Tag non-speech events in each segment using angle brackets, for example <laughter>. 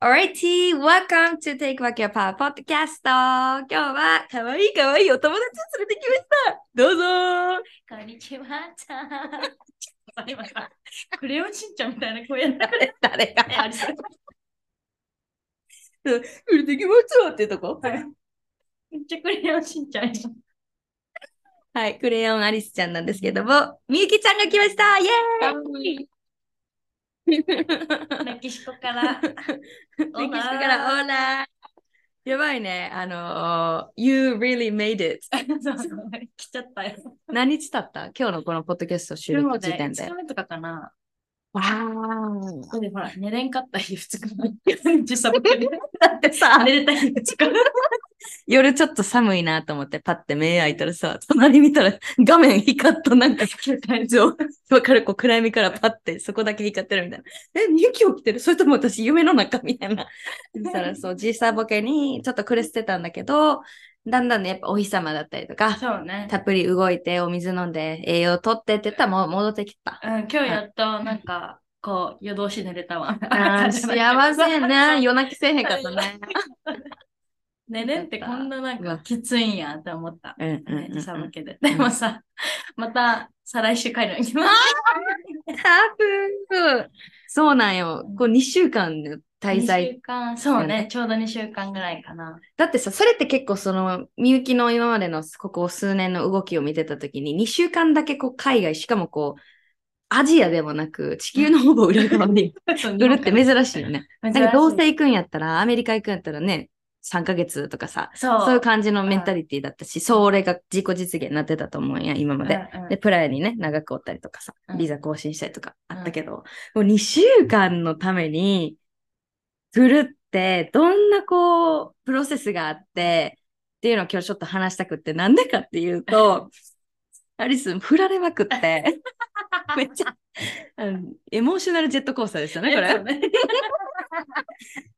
Alrighty, welcome to Take Back Your Power podcast. 今日は可愛い可愛いお友達を連れてきました。どうぞこんにちは、ちゃん。今さ、クレヨンしんちゃんみたいな声やった。誰 <laughs> 誰が <laughs> 連れてきましたってとこ？めっちゃクレヨンしんちゃんや。はい、クレヨンアリスちゃんなんですけども、みゆきちゃんが来ましたイエーイメキシコから。<laughs> メキシコからオーラやばいね。あの、You really made it. そうそう、来ちゃったよ。何日経った？今日のこのポッドキャスト収録時点で。2日目とかかな。わー。で、ほら、寝れんかった日2日。<laughs> 時差ボケで。だってさ、<laughs> 寝れた日2日。夜ちょっと寒いなと思ってパッて目開いたらさ、隣見たら画面光っとなんか、そうわかる、こう暗闇からパッてそこだけ光ってるみたいな。え、みゆき起きてる？それとも私夢の中みたいな。そしたらそう、時差ボケにちょっと苦してたんだけど、だんだんね、やっぱお日様だったりとか、そうね。たっぷり動いてお水飲んで栄養とってって言ったらもう戻ってきた。うん、今日やっと、なんか、こう、夜通し寝れたわ。あー <laughs> 幸せやね。夜泣きせえへんかったね。<laughs> 寝れんってこんななんかきついんやって思った。うんうんうんうん時差ボケで。でもさ、また再来週帰るのに。タフそうなんよ。こう2週間の滞2在そうよねね、ちょうど2週間ぐらいかな。だってさ、それって結構その、みゆきの今までのここ数年の動きを見てたときに、2週間だけこう海外、しかもこう、アジアでもなく、地球のほぼ裏側に <laughs> 来るって珍しいよね。なんかどうせ行くんやったら、アメリカ行くんやったらね、3ヶ月とかさ、そう。そういう感じのメンタリティだったし、それが自己実現になってたと思うんや、今まで。うんうん。で、プライにね、長くおったりとかさう、ん。ビザ更新したりとかあったけど、もう2週間のために、来るって、どんなこう、プロセスがあって、っていうのを今日ちょっと話したくって、なんでかっていうと、アリス、振られまくって、めっちゃ、あのエモーショナルジェットコースターですよね、これ。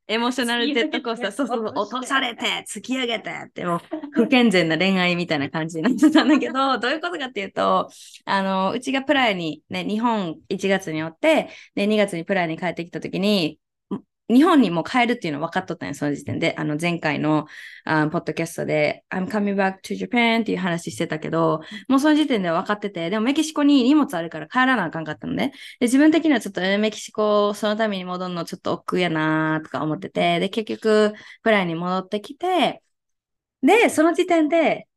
エモーショナルジェットコースター、そうそう落とされて、突き上げてって、もう、不健全な恋愛みたいな感じになってたんだけど、どういうことかっていうと、あの、うちがプライにね、日本1月におって、で、2月にプライに帰ってきた時に、ん日本にもう帰るっていうの分かっとったんよ、その時点で。あの、前回のあポッドキャストで、I'm coming back to Japan っていう話してたけど、もうその時点では分かってて、でもメキシコに荷物あるから帰らなあかんかったのね。で、自分的にはちょっとえーメキシコ、そのために戻るのちょっと億劫やなーとか思ってて、で、結局、プライに戻ってきて、で、その時点で、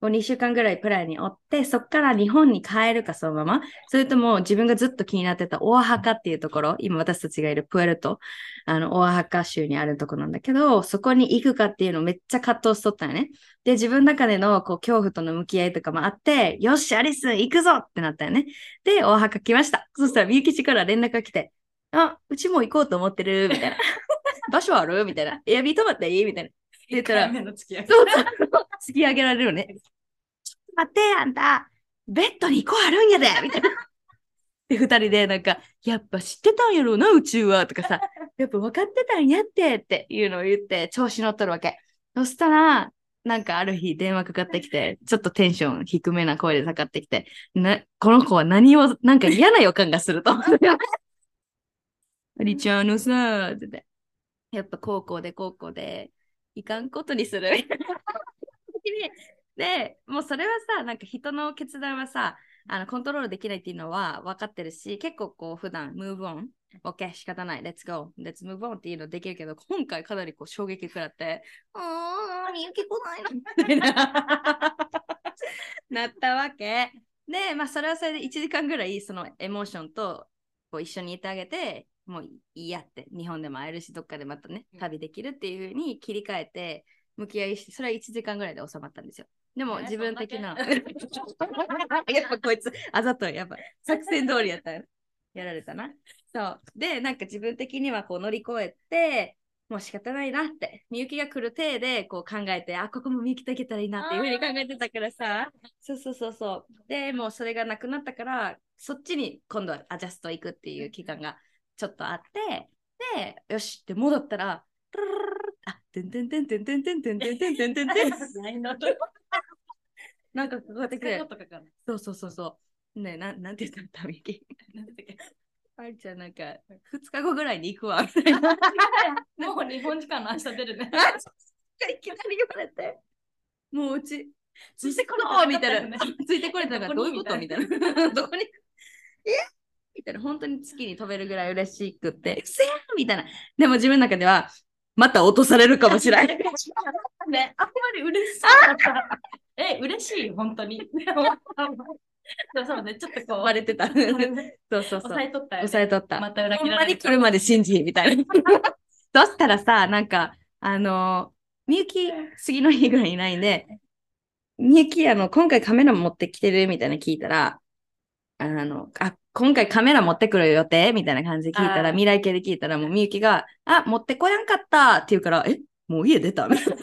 こう2週間ぐらいプライにおって、そっから日本に帰るかそのまま、それとも自分がずっと気になってたオアハカっていうところ、今私たちがいるプエルト、あの、オアハカ州にあるところなんだけど、そこに行くかっていうのをめっちゃ葛藤しとったよね。で、自分の中でのこう恐怖との向き合いとかもあって、よし、アリス行くぞってなったよね。で、オアハカ来ました。そしたら、みゆきちから連絡が来て、あ、うちも行こうと思ってる、みたいな。<laughs> 場所ある？みたいな。エアビー泊まっていい？みたいな。言ったらそう。突き上げられるよね。ちょっと待って、あんた、ベッドに1個あるんやでみたいな。で、二人でなんか、やっぱ知ってたんやろうな、宇宙はとかさ、やっぱ分かってたんやってっていうのを言って、調子乗っとるわけ。そしたら、なんかある日電話かかってきて、ちょっとテンション低めな声でかかってきて、な、この子は何を、なんか嫌な予感がすると。<laughs> リちゃんあのさ、って言ってやっぱ高校で高校で、いかんことにする。<laughs> で、もうそれはさ、なんか人の決断はさ、あのコントロールできないっていうのは分かってるし、結構こう普段、move on、OK、仕方ない、let's go、let's move on っていうのできるけど、今回かなりこう衝撃食らって、あー、みゆき来ないのみたいななったわけ。で、まあそれはそれで1時間ぐらいそのエモーションとこう一緒にいてあげて、もういいやって、日本でも会えるし、どっかでまたね、旅できるっていうふうに切り替えて、向き合いして、それは1時間ぐらいで収まったんですよ。でもえ自分的な。<laughs> やっぱこいつ、あざとい。やっぱ作戦通りやったよ。やられたな。そう。で、なんか自分的にはこう乗り越えて、もう仕方ないなって、みゆきが来る体でこう考えて、あ、ここもみゆきと行けたらいいなっていうふうに考えてたからさ、そうそうそうそう。で、もうそれがなくなったから、そっちに今度はアジャスト行くっていう期間がちょっとあって、で、よしって戻ったら、ルルルルあ、てんてんてんてんてんてんてんてんてんてんてんてん。なんかかかってくるこ。とか。そうそうそうそう。ねなん、なんて言ったのみゆき。なんだっけあちゃんなんか、2日後ぐらいに行くわ、みたいな。もう日本時間の明日出るね。いきなり言われて。もううち、ついてころみたいな。ついてこれたからどういうことみたいな。どこにえみたいな。本当に月に飛べるぐらい嬉しくって、せやみたいな。でも自分の中では、また落とされるかもしれない。ね、あんまり嬉しそうだった。え、嬉しい、本当に。そうそうね、ちょっとこう、割れてた。そうそうそう。抑えとったよ、ね。抑えとった。また裏ほん切られる。まに来るまで信じ、みたいな。そしたらさ、なんか、あの、みゆき、次の日ぐらいいないんで、みゆき、あの、今回カメラ持ってきてるみたいな聞いたら、あの、あ、今回カメラ持ってくる予定？みたいな感じで聞いたら、未来系で聞いたら、もうみゆきが、あ、持ってこやんかったって言うから、え、もう家出たみたいな。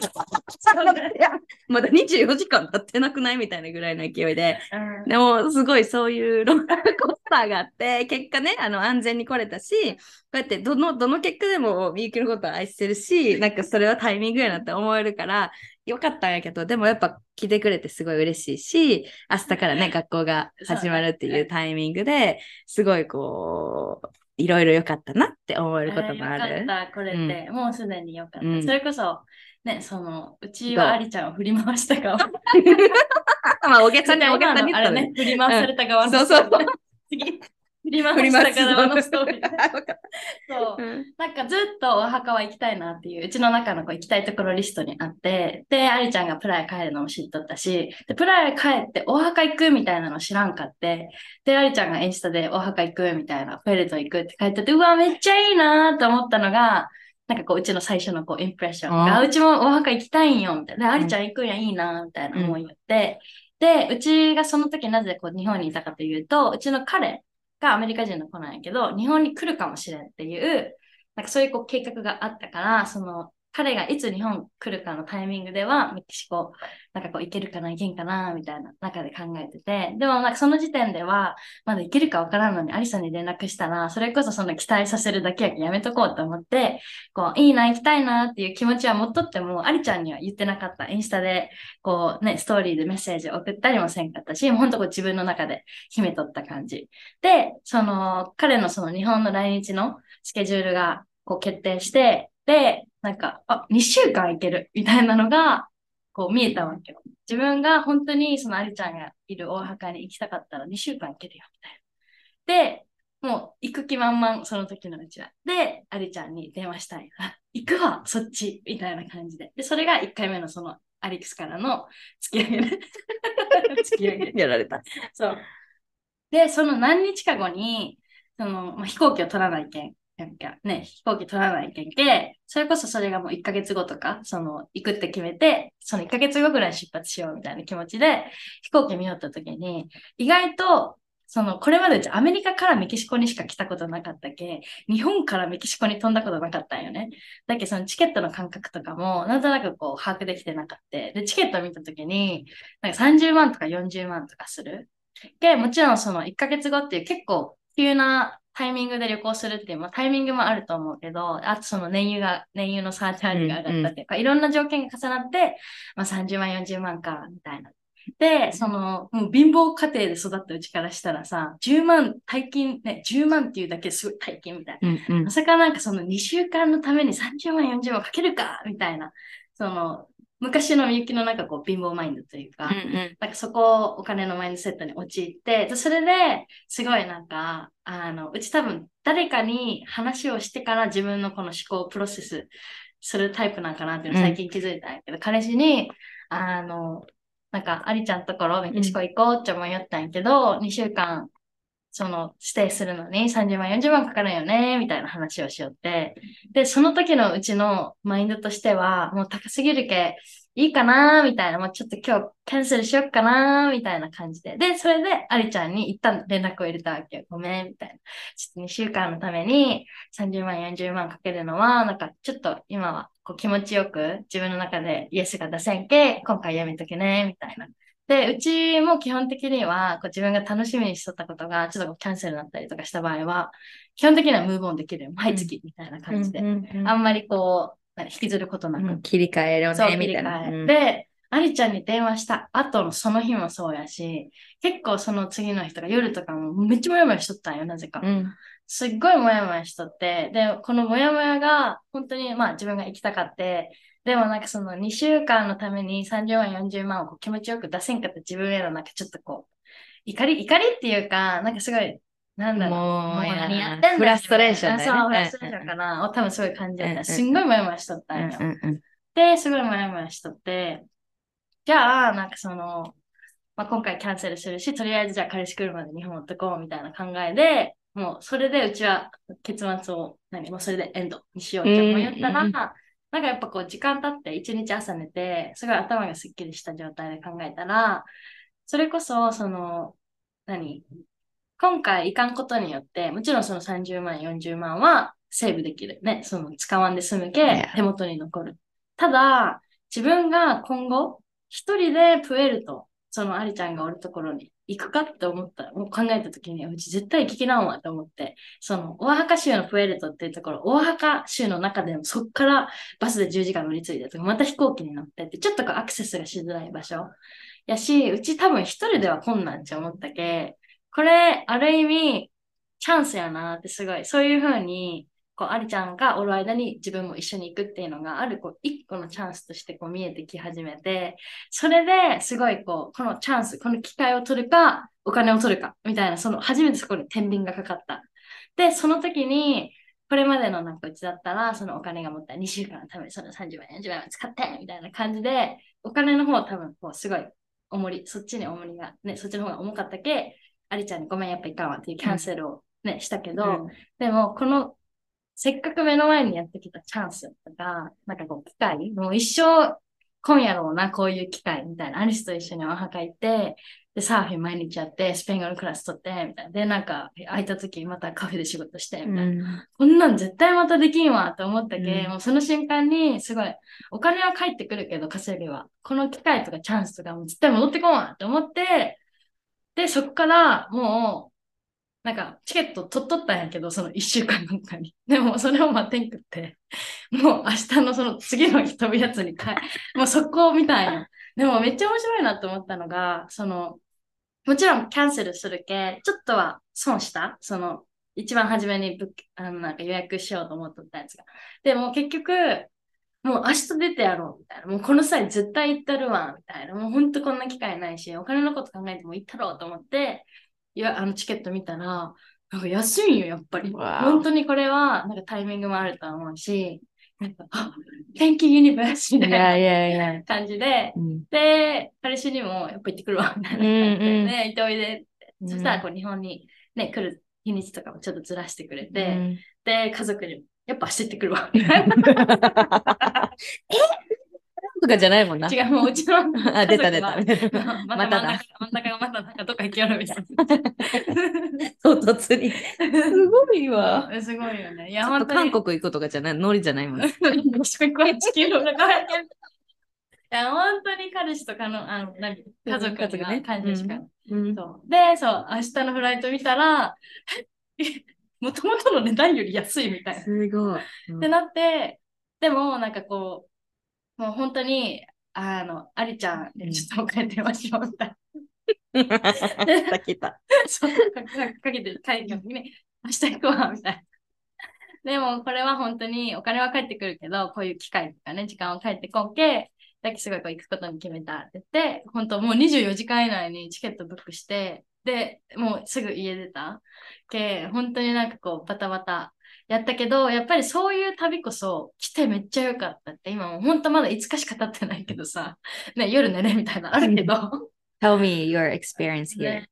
まだ24時間経ってなくないみたいなぐらいの勢いで、うん。でも、すごいそういうローラーコースターがあって、結果ね、あの、安全に来れたし、こうやってどの、どの結果でもみゆきのことを愛してるし、なんかそれはタイミングやなって思えるから、よかったんやけど、でもやっぱ来てくれてすごい嬉しいし、明日からね、学校が始まるっていうタイミングで、すごいこう、いろいろ良かったなって思えることもある。よかった、これって、もうすでによかった。うんそれこそ、ね、その、うちはありちゃんを振り回した側。<laughs> まあ、お客さんにはお客今さんにのあれね、振り回された側のそうそう。次、<laughs> 振り回した側のストーリー。そう。うん。なんかずっとお墓は行きたいなっていう、うちの中のこう行きたいところリストにあって、で、ありちゃんがプライ帰るのも知っとったし、で、プライ帰ってお墓行くみたいなの知らんかって、で、ありちゃんがインスタでお墓行くみたいな、ペレト行くって書いてて、うわ、めっちゃいいなと思ったのが、なんかこう、うちの最初のこう、インプレッション。が、あうちもお墓行きたいんよ、みたいな。で、ありちゃん行くんや、いいなみたいな思い言って、で、うちがその時なぜこう日本にいたかというと、うちの彼がアメリカ人の子なんやけど、日本に来るかもしれんっていう、なんかそういうこう計画があったから、その彼がいつ日本来るかのタイミングではメキシコ、なんかこう行けるかな、行けんかな、みたいな中で考えてて、でもなんかその時点では、まだ行けるかわからんのにアリさんに連絡したら、それこそその期待させるだけやめとこうと思って、こう、いいな、行きたいなっていう気持ちは持っとっても、アリちゃんには言ってなかった。インスタで、こうね、ストーリーでメッセージを送ったりもせんかったし、もうほんとこう自分の中で秘めとった感じ。で、その、彼のその日本の来日のスケジュールがこう決定して、で、なんか、あ、2週間行けるみたいなのが、こう見えたわけよ。自分が本当にそのアリちゃんがいる大墓に行きたかったら2週間行けるよ、みたいな。で、もう行く気満々、その時のうちは。で、アリちゃんに電話したい。あ、行くわ、そっち、みたいな感じで。で、それが1回目のそのアリックスからの付き上げね。付き上げ。<laughs> やられた。そう。で、その何日か後に、その、まあ、飛行機を取らないけん。なんかね、飛行機取らないけんけ、それこそそれがもう1ヶ月後とか、その、行くって決めて、その1ヶ月後ぐらい出発しようみたいな気持ちで、飛行機見よった時に、意外と、その、これまでアメリカからメキシコにしか来たことなかったけ、日本からメキシコに飛んだことなかったんよね。だけどそのチケットの感覚とかも、なんとなくこう、把握できてなかった。で、チケット見た時に、なんか30万とか40万とかする。で、もちろんその1ヶ月後っていう結構急なタイミングで旅行するっていう、まあ、タイミングもあると思うけど、あとその燃油が、燃油のサーチャージが上がったっていうか、いろんな条件が重なって、まあ、30万、40万か、みたいな。で、その、もう貧乏家庭で育ったうちからしたらさ、10万、大金、ね、10万っていうだけですごい大金みたいな。うんうんまさかなんかその2週間のために30万、40万かけるかみたいな。その、昔のみゆきのなんかこう貧乏マインドというか、なんかそこをお金のマインドセットに陥って、でそれですごいなんか、あの、うち多分誰かに話をしてから自分のこの思考をプロセスするタイプなんかなっていうのを最近気づいたんやけど、彼氏に、あの、なんか、アリちゃんのところメキシコ行こうって思いよったんやけど、2週間、その、ステイするのに30万、40万かかるよね、みたいな話をしよって。で、その時のうちのマインドとしては、もう高すぎるけ、いいかなみたいな、もうちょっと今日キャンセルしよっかなみたいな感じで。で、それで、ありちゃんに一旦連絡を入れたわけよ。ごめん、みたいな。ちょっと2週間のために30万、40万かけるのは、なんかちょっと今はこう気持ちよく自分の中でイエスが出せんけ、今回やめとけね、みたいな。で、うちも基本的には、こう自分が楽しみにしとったことが、ちょっとキャンセルになったりとかした場合は、基本的にはムーブオンできる。毎月みたいな感じで。あんまりこう、引きずることなく。うん、切り替えるね、みたいな。で、ありちゃんに電話した後のその日もそうやし、結構その次の日とか夜とかもめっちゃもやもやしとったんよ、なぜか。うん、すっごいもやもやしとって、で、このもやもやが本当にまあ自分が行きたかって、でもなんかその2週間のために30万、40万をこう気持ちよく出せんかった自分へのなんかちょっとこう、怒り、怒りっていうか、なんかすごいなんだろう。もう、何やってんフラストレーションだよ、ね。そう、フラストレーションかな。を多分そういう感じだった。すんごいもやもやしとったんよ。で、すごいもやもやしとって、じゃあ、なんかその、まあ、今回キャンセルするし、とりあえずじゃあ彼氏来るまで日本持ってこうみたいな考えで、もうそれでうちは結末を、何もうそれでエンドにしようって思ったら、なんかやっぱこう時間経って一日朝寝て、すごい頭がすっきりした状態で考えたら、それこそ、その、何？今回いかんことによって、もちろんその30万、40万はセーブできる。ね。その使わんで済むけ、手元に残る。ただ、自分が今後、一人でプエルト、そのアリちゃんがおるところに行くかって思った、もう考えたときに、うち絶対行きなんわと思って、その、オアハカ州のプエルトっていうところ、オアハカ州の中でもそっからバスで10時間乗り継いでとか、また飛行機に乗ってって、ちょっとこうアクセスがしづらい場所。やし、うち多分一人では困難って思ったけ、これ、ある意味、チャンスやなってすごい、そういうふうに、こう、ありちゃんがおる間に自分も一緒に行くっていうのが、ある、こう、一個のチャンスとしてこう見えてき始めて、それですごい、こう、このチャンス、この機会を取るか、お金を取るか、みたいな、その、初めてそこに天秤がかかった。で、その時に、これまでのなんかうちだったら、そのお金が持った2週間のためにその30万、40万使って、みたいな感じで、お金の方多分、こう、すごい重り、そっちに重りが、ね、そっちの方が重かったけ、ありちゃんにごめん、やっぱいかんわっていうキャンセルをね、うん、したけど、うん、でも、この、せっかく目の前にやってきたチャンスとか、なんかこう、機会、もう一生、今夜ろうな、こういう機会みたいな、アリスと一緒にお墓行って、で、サーフィン毎日やって、スペイン語のクラス取って、みたいな。で、なんか、空いた時またカフェで仕事して、みたいな。うん、こんなん絶対またできんわ、と思ったけ、うん、もうその瞬間に、すごい、お金は返ってくるけど、稼ぎは。この機会とかチャンスとかも絶対戻ってこんわ、と思って、で、そこからもう、なんか、チケット取っとったんやけど、その一週間なんかに。<laughs> でも、それを待てんくって、もう明日のその次の日飛ぶやつに帰、<laughs> もうそこを見たんや。でも、めっちゃ面白いなと思ったのが、その、もちろんキャンセルするけ、ちょっとは損した。その、一番初めにブあのなんか予約しようと思っとったやつが。でも結局、もう明日出てやろうみたいな。もうこの際絶対行ったるわみたいな。もうほんとこんな機会ないし、お金のこと考えても行ったろうと思って、いや、あのチケット見たら、なんか安いんよ、やっぱり。本当にこれは、なんかタイミングもあると思うし、なんか、あ、天気ユニバーシみたいな感じで、で、彼氏にもやっぱ行ってくるわ、みたいな。感じで、ね、行っておいで。そしたらこう日本にね、来る日にちとかもちょっとずらしてくれて、で、家族にもやっぱ走ってくるわ。<laughs> <laughs> <laughs> え？とかじゃないもんな。違う、もううちの。<laughs> あ、出た出た。<laughs> まただ。真ん中がまたなんかどっか行きよるみたいな。<laughs> 唐突に。すごいわ。すごいよね。いや、本当韓国行くとかじゃない、ノリじゃないもん。いや、本当に彼氏とかの、あの、何、家族とかね、感じしか、うん、そう。で、そう、明日のフライト見たら、もともとの値段より安いみたいな。すごい。うん、ってなって、でも、なんかこう、もう本当に、あの、ありちゃんでちょっとお金電話しようみたいな。来た。そう、かかけて帰る時に、明日行くわ、みたいな。でも、これは本当にお金は返ってくるけど、こういう機会とかね、時間は返ってこんけ、だけすごいこう行くことに決めたって言って、本当もう24時間以内にチケットブックして、で、もうすぐ家出た。け、本当になんかこう、バタバタやったけど、やっぱりそういう旅こそ来てめっちゃ良かったって、今もう本当まだ5日しか経ってないけどさ、ね、夜寝れみたいなあるけど。<laughs> Tell me your experience here.、ね、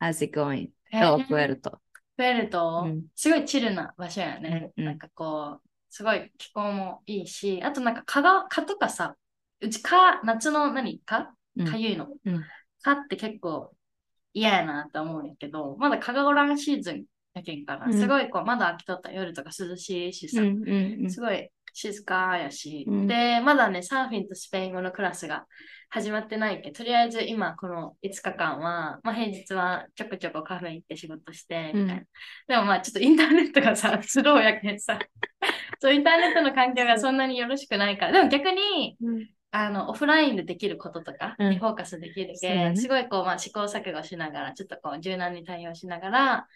How's it going? えー、プエルト。プエルト、うん、すごいチルな場所やね。うん、なんかこう、すごい気候もいいし、あとなんか蚊が、蚊とかさ、うちか、夏の何？かうんかゆいの。うんかって結構嫌やなって思うんやけど、まだ蚊がおらんシーズンやけんから、うん。すごいこう、まだ秋とった夜とか涼しいしさ、うんうんすごい静かやし、うん。で、まだね、サーフィンとスペイン語のクラスが始まってないけど、とりあえず今この5日間は、まあ平日はちょこちょこカフェ行って仕事して、みたいな。うんでもまあちょっとインターネットがさ、<laughs> スローやけんさ、<laughs> そう、インターネットの環境がそんなによろしくないから、でも逆に、うん。あの、オフラインでできることとかうん。にフォーカスできるけ、そうだね。すごいこう、まあ試行錯誤しながら、ちょっとこう、柔軟に対応しながら、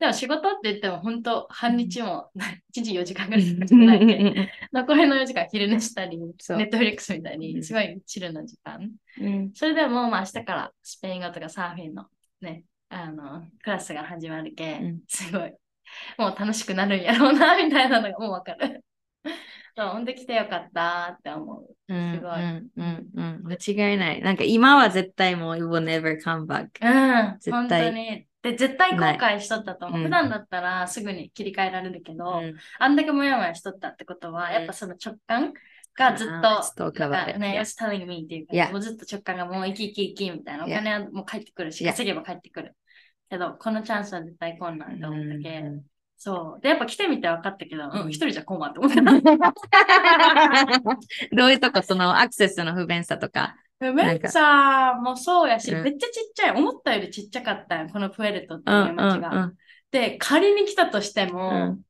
でも仕事って言っても本当半日も、<laughs> 1日4時間ぐらいしかないけん残りの4時間昼寝したり、ネットフリックスみたいうんに、すごいチルな時間。うんそれでも、まあ明日からスペイン語とかサーフィンのね、あの、クラスが始まるけ、うんすごい、もう楽しくなるんやろうな、みたいなのがもうわかる。そう、ほんで来てよかったって思う。うんすごいうんうんうん間違いない。なんか今は絶対もう it will never come back。うん、絶対本当に。で、絶対後悔しとったと思う。普段だったらすぐに切り替えられるけど、うんあんだけモヤモヤしとったってことは、うんやっぱその直感がずっと、ストーカーばっかりね、Yeah. was telling me っていうか、Yeah. もうずっと直感がもう生き生き生きみたいな、お.金はもう返ってくるし.稼げば返ってくる。けど、このチャンスは絶対来んなって思ったけ、うんそう。で、やっぱ来てみて分かったけど、うん、一人じゃ来んわって思った。<laughs> どういうとこ、そのアクセスの不便さとか。めっちゃ、もうそうやし、うんめっちゃちっちゃい。思ったよりちっちゃかったよ、このプエルトってうんいう街が。うんで、仮に来たとしても、うん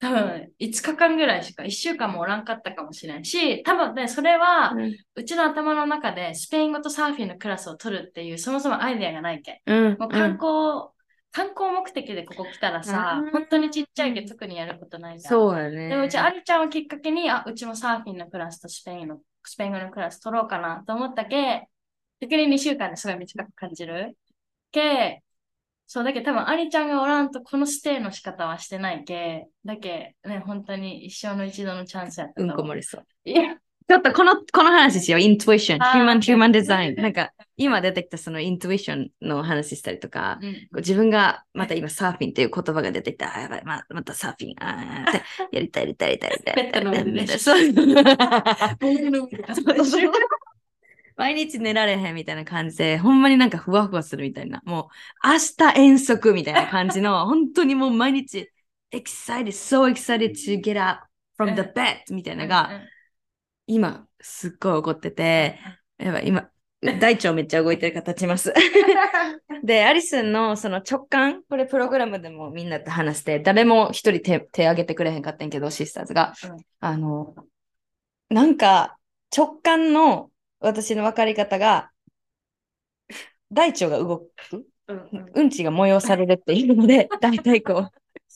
多分5日間ぐらいしか、1週間もおらんかったかもしれんし、多分ね、それは、うちの頭の中でスペイン語とサーフィンのクラスを取るっていう、そもそもアイデアがないけん。うんもう観光、観光目的でここ来たらさうん、本当にちっちゃいけど特にやることないじゃん。そうやね。でもうち、ありちゃんをきっかけに、あ、うちもサーフィンのクラスとスペインの、スペイン語のクラス取ろうかなと思ったけ、逆に2週間ですごい短く感じるけ、そう、だけど多分ありちゃんがおらんとこのステイの仕方はしてないけ、だけね、本当に一生の一度のチャンスやったとうん。こ漏れそう。いや、ちょっとこの、この話しよう。イントゥイション。ヒューマン、ヒューマンデザイン。なんか、今出てきたそのイントゥイションの話したりとか、うんこう自分がまた今サーフィンっていう言葉が出てきた。あやばい、ままたサーフィン。あーって <laughs> やりたい、やりたい、やりたい。ペットの <laughs> <laughs> 毎日寝られへんみたいな感じで、ほんまになんかふわふわするみたいな。もう、明日遠足みたいな感じの、本当にもう毎日、excited, so excited to get up from the bed みたいなのが、今、すっごい怒ってて、やばい、今、大腸めっちゃ動いてるから立ちます。<laughs> で、アリスンのその直感、これプログラムでもみんなと話して、誰も一人手手挙げてくれへんかったんやけど、シスターズが。うんあの、なんか直感の私の分かり方が、大腸が動く。うんうんうんちが催されるっていうので、<laughs> 大体こう、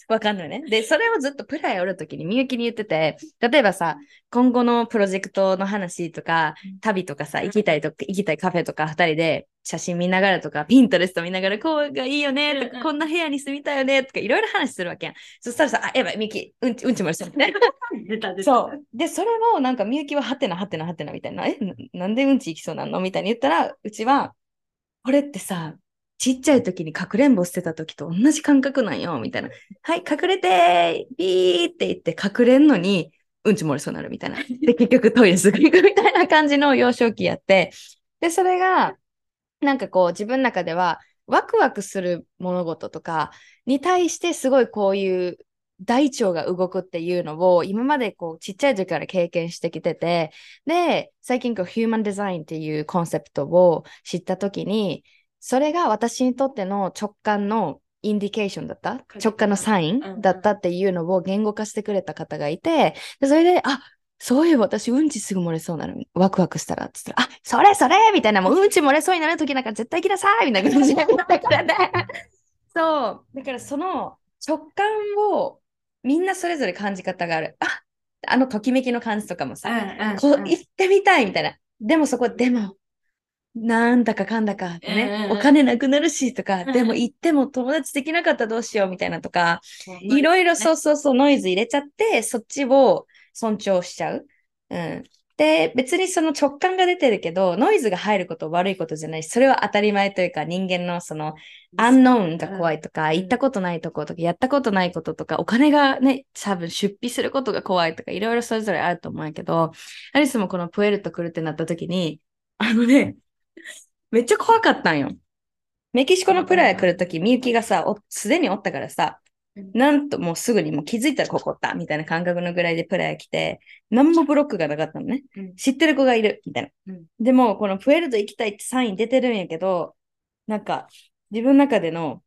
わかんないね。で、それをずっとプライおるときにみゆきに言ってて、例えばさ、今後のプロジェクトの話とか、旅とかさ、行きたいとか、行きたいカフェとか二人で写真見ながらとか、ピントレスト見ながら、こうがいいよねとか、こんな部屋に住みたいよねとか、いろいろ話するわけやん。そしたらさ、あ、やばい、みゆき、うんち、うんちもしてるね。<laughs> 出た出た。そう。で、それをなんかみゆきははてなはてなはてなみたいな、え、ななんでうんち行きそうなのみたいに言ったら、うちは、これってさ、ちっちゃい時にかくれんぼしてた時と同じ感覚なんよ、みたいな。<laughs> はい、隠れてー、ビーって言って隠れんのに、うんち漏れそうになるみたいな。<laughs> で、結局トイレすぐ行くみたいな感じの幼少期やって、で、それが、なんかこう自分の中では、ワクワクする物事とかに対してすごいこういう大腸が動くっていうのを今までこうちっちゃい時から経験してきてて、で、最近こうヒューマンデザインっていうコンセプトを知った時に、それが私にとっての直感のインディケーションだった直感のサインだったっていうのを言語化してくれた方がいて、でそれで、あそういえば私うんちすぐ漏れそうなの。ワクワクしたらって言ったら、あそれそれみたいな、もううんち漏れそうになる時なんか絶対来なさいみたいな感じで言ってくれて。<laughs> そう。だからその直感をみんなそれぞれ感じ方がある。ああのときめきの感じとかもさ、こう行ってみたいみたいな。でもそこ、でも、なんだかかんだか、ね、うんお金なくなるしとか、うん。でも行っても友達できなかったらどうしようみたいなとか、うんいろいろそうそうそうノイズ入れちゃって、そっちを尊重しちゃう。うん。で、別にその直感が出てるけど、ノイズが入ること悪いことじゃないし、それは当たり前というか、人間のその、アンノーンが怖いとか、行ったことないとことか、やったことないこととか、お金がね、多分出費することが怖いとか、いろいろそれぞれあると思うけど、アリスもこのプエルト来るってなった時に、あのね、めっちゃ怖かったんよ。メキシコのプラヤ来るとき、みゆきがさ、すでにおったからさ、なんともうすぐにもう気づいたらここだみたいな感覚のぐらいでプラヤ来て、何もブロックがなかったのね。うん知ってる子がいるみたいな。うんでも、このプエルト行きたいってサイン出てるんやけど、なんか自分の中での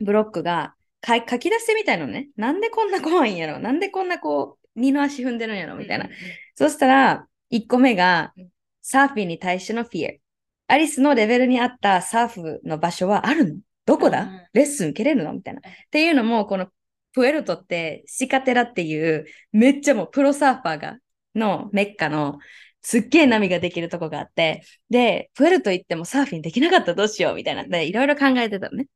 ブロックがか書き出せみたいのね。なんでこんな怖いんやろなんでこんなこう、二の足踏んでるんやろみたいな。そしたら、1個目がうん、サーフィンに対してのフィア。アリスのレベルに合ったサーフの場所はあるの？どこだ、うんレッスン受けれるの？みたいな。っていうのも、このプエルトってシカテラっていう、めっちゃもうプロサーファーが、のメッカの、すっげえ波ができるとこがあって、で、プエルト行ってもサーフィンできなかったらどうしようみたいな。で、いろいろ考えてたのね。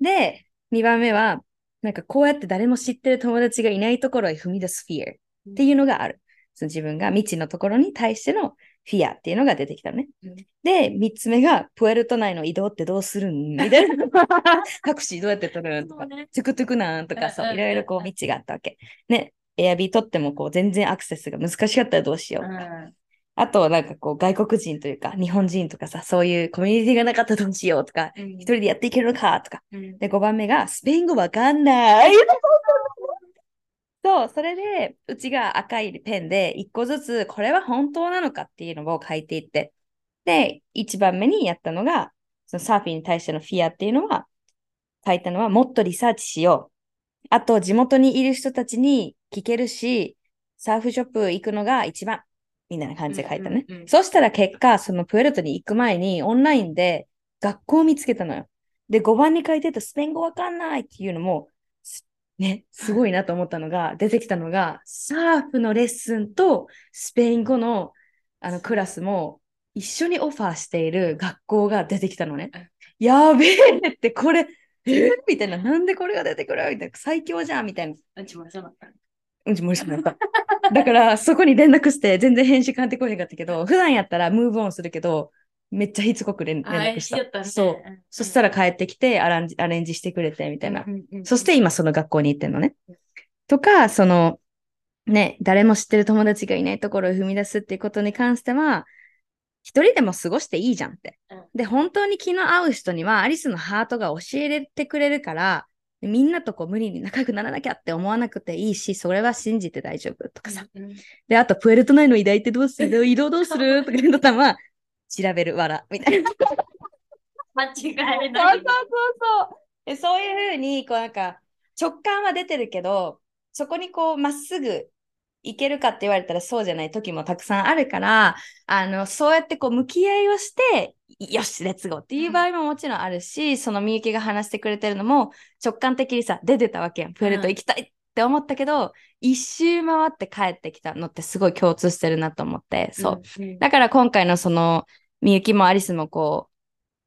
で、2番目は、なんかこうやって誰も知ってる友達がいないところへ踏み出すフィアっていうのがある。その自分が未知のところに対してのフィアっていうのが出てきたのね。うんで、3つ目が、プエルト内の移動ってどうするん？みたいな。<laughs> タクシーどうやって取るん？とかね、トゥクトゥクなん？とか、そうう、んうんいろいろこう道があったわけ。ね、エアビー取ってもこう全然アクセスが難しかったらどうしようとか。あとはなんかこう外国人というか日本人とかさ、そういうコミュニティがなかったらどうしようとか、うん一人でやっていけるのか？とか。うんで、5番目がスペイン語わかんない。そう、それで、うちが赤いペンで一個ずつこれは本当なのかっていうのを書いていって。で、1番目にやったのが、そのサーフィンに対してのフィアっていうのは、書いたのはもっとリサーチしよう。あと、地元にいる人たちに聞けるし、サーフショップ行くのが一番。みたいな感じで書いたね。うんうんうんそしたら結果、そのプエルトに行く前にオンラインで学校を見つけたのよ。で、5番に書いてたスペイン語わかんないっていうのも、すね、すごいなと思ったのが、<laughs> 出てきたのが、サーフのレッスンとスペイン語のあのクラスも一緒にオファーしている学校が出てきたのね。やべえって、これ、え？ーみたいな、なんでこれが出てくる？みたいな、最強じゃんみたいな。うちもそうだった。うんちもしくなった。だから、そこに連絡して、全然返信返ってこへんかったけど、普段やったらムーブオンするけど、めっちゃしつこく連絡した。たねそう。んそしたら帰ってきてアランジ、アレンジしてくれて、みたいな。うんうんうんそして今その学校に行ってんのね。とか、その、ね、誰も知ってる友達がいないところを踏み出すっていうことに関しては、一人でも過ごしていいじゃんってうん。で、本当に気の合う人には、アリスのハートが教えてくれるから、みんなとこう無理に仲良くならなきゃって思わなくていいし、それは信じて大丈夫とかさ。うんうんで、あと、プエルト内の移動ってどうする？<laughs> 移動どうする？とか言うとたま、調べる、わら、みたいな。<laughs> 間違いそうない。そうそうそう。でそういうふうに、こうなんか、直感は出てるけど、そこにこう、まっすぐ行けるかって言われたらそうじゃない時もたくさんあるから、あの、そうやってこう、向き合いをして、よし、レッツゴーっていう場合ももちろんあるし、そのみゆきが話してくれてるのも直感的にさ、出てたわけやん。プエルト行きたいって思ったけど、一周回って帰ってきたのってすごい共通してるなと思って、そう。うん。だから今回のその、みゆきもアリスもこ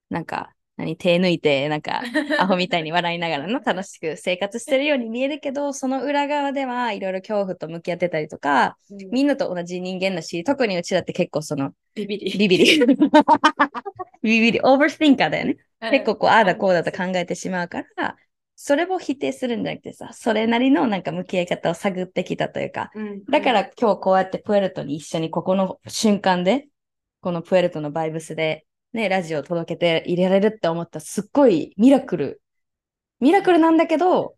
う、なんか、何、手抜いて、なんか、<laughs> アホみたいに笑いながらの楽しく生活してるように見えるけど、その裏側ではいろいろ恐怖と向き合ってたりとか、うんみんなと同じ人間だし、特にうちだって結構その、ビビり。ビビり。<laughs> ビビり、オーバーシンカーだよね。結構こう、ああだこうだと考えてしまうから、それを否定するんじゃなくてさ、それなりのなんか向き合い方を探ってきたというか、うんだから今日こうやってプエルトに一緒にここの瞬間で、このプエルトのバイブスで、ね、ラジオを届けて入れられるって思ったらすっごいミラクル。ミラクルなんだけど、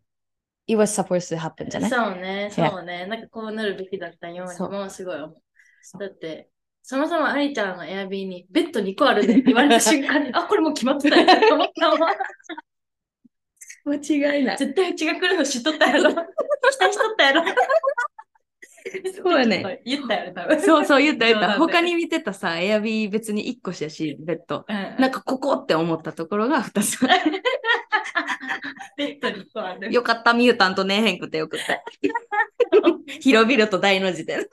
it was supposed to happen じゃない？そうね、そうね。なんかこうなるべきだったようにもすごい思う。だって、そもそもアリちゃんのエアビーにベッド2個あるねって言われた瞬間に、<laughs> あ、これもう決まってたよって思ったわ。<laughs> 間違いない。絶対うちが来るの知っとったやろ。期待しとったやろ。そうやね。言ったよね、多分。そうそう言った言った。他に見てたさ、エアビー別に1個しやし、ベッド。うん。なんかここって思ったところが2つ。ベッド2個ある。よかった、ミュータントねえへんくてよくて。<laughs> 広々と大の字で。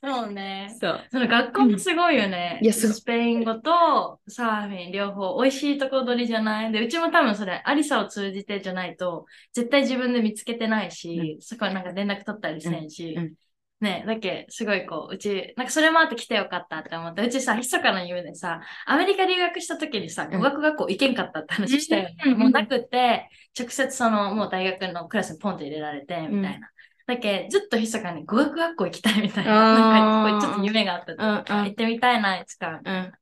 そうね。そう。その学校もすごいよね。いスペイン語とサーフィン両方美味しいとこ取りじゃない。で、うちも多分それ、アリサを通じてじゃないと、絶対自分で見つけてないし、そこはなんか連絡取ったりせんし、うん。うん。ね、だけ、すごいこう、うち、なんかそれもあって来てよかったって思って、うちさ、密かな夢でさ、アメリカ留学した時にさ、語学学校行けんかったって話したよね。うん。もうなくて、直接その、もう大学のクラスにポンと入れられて、みたいな。だけ、ずっと密かに語学学校行きたいみたいな、なんか、ちょっと夢があったうか、うんうん行ってみたいな、いつか。うん。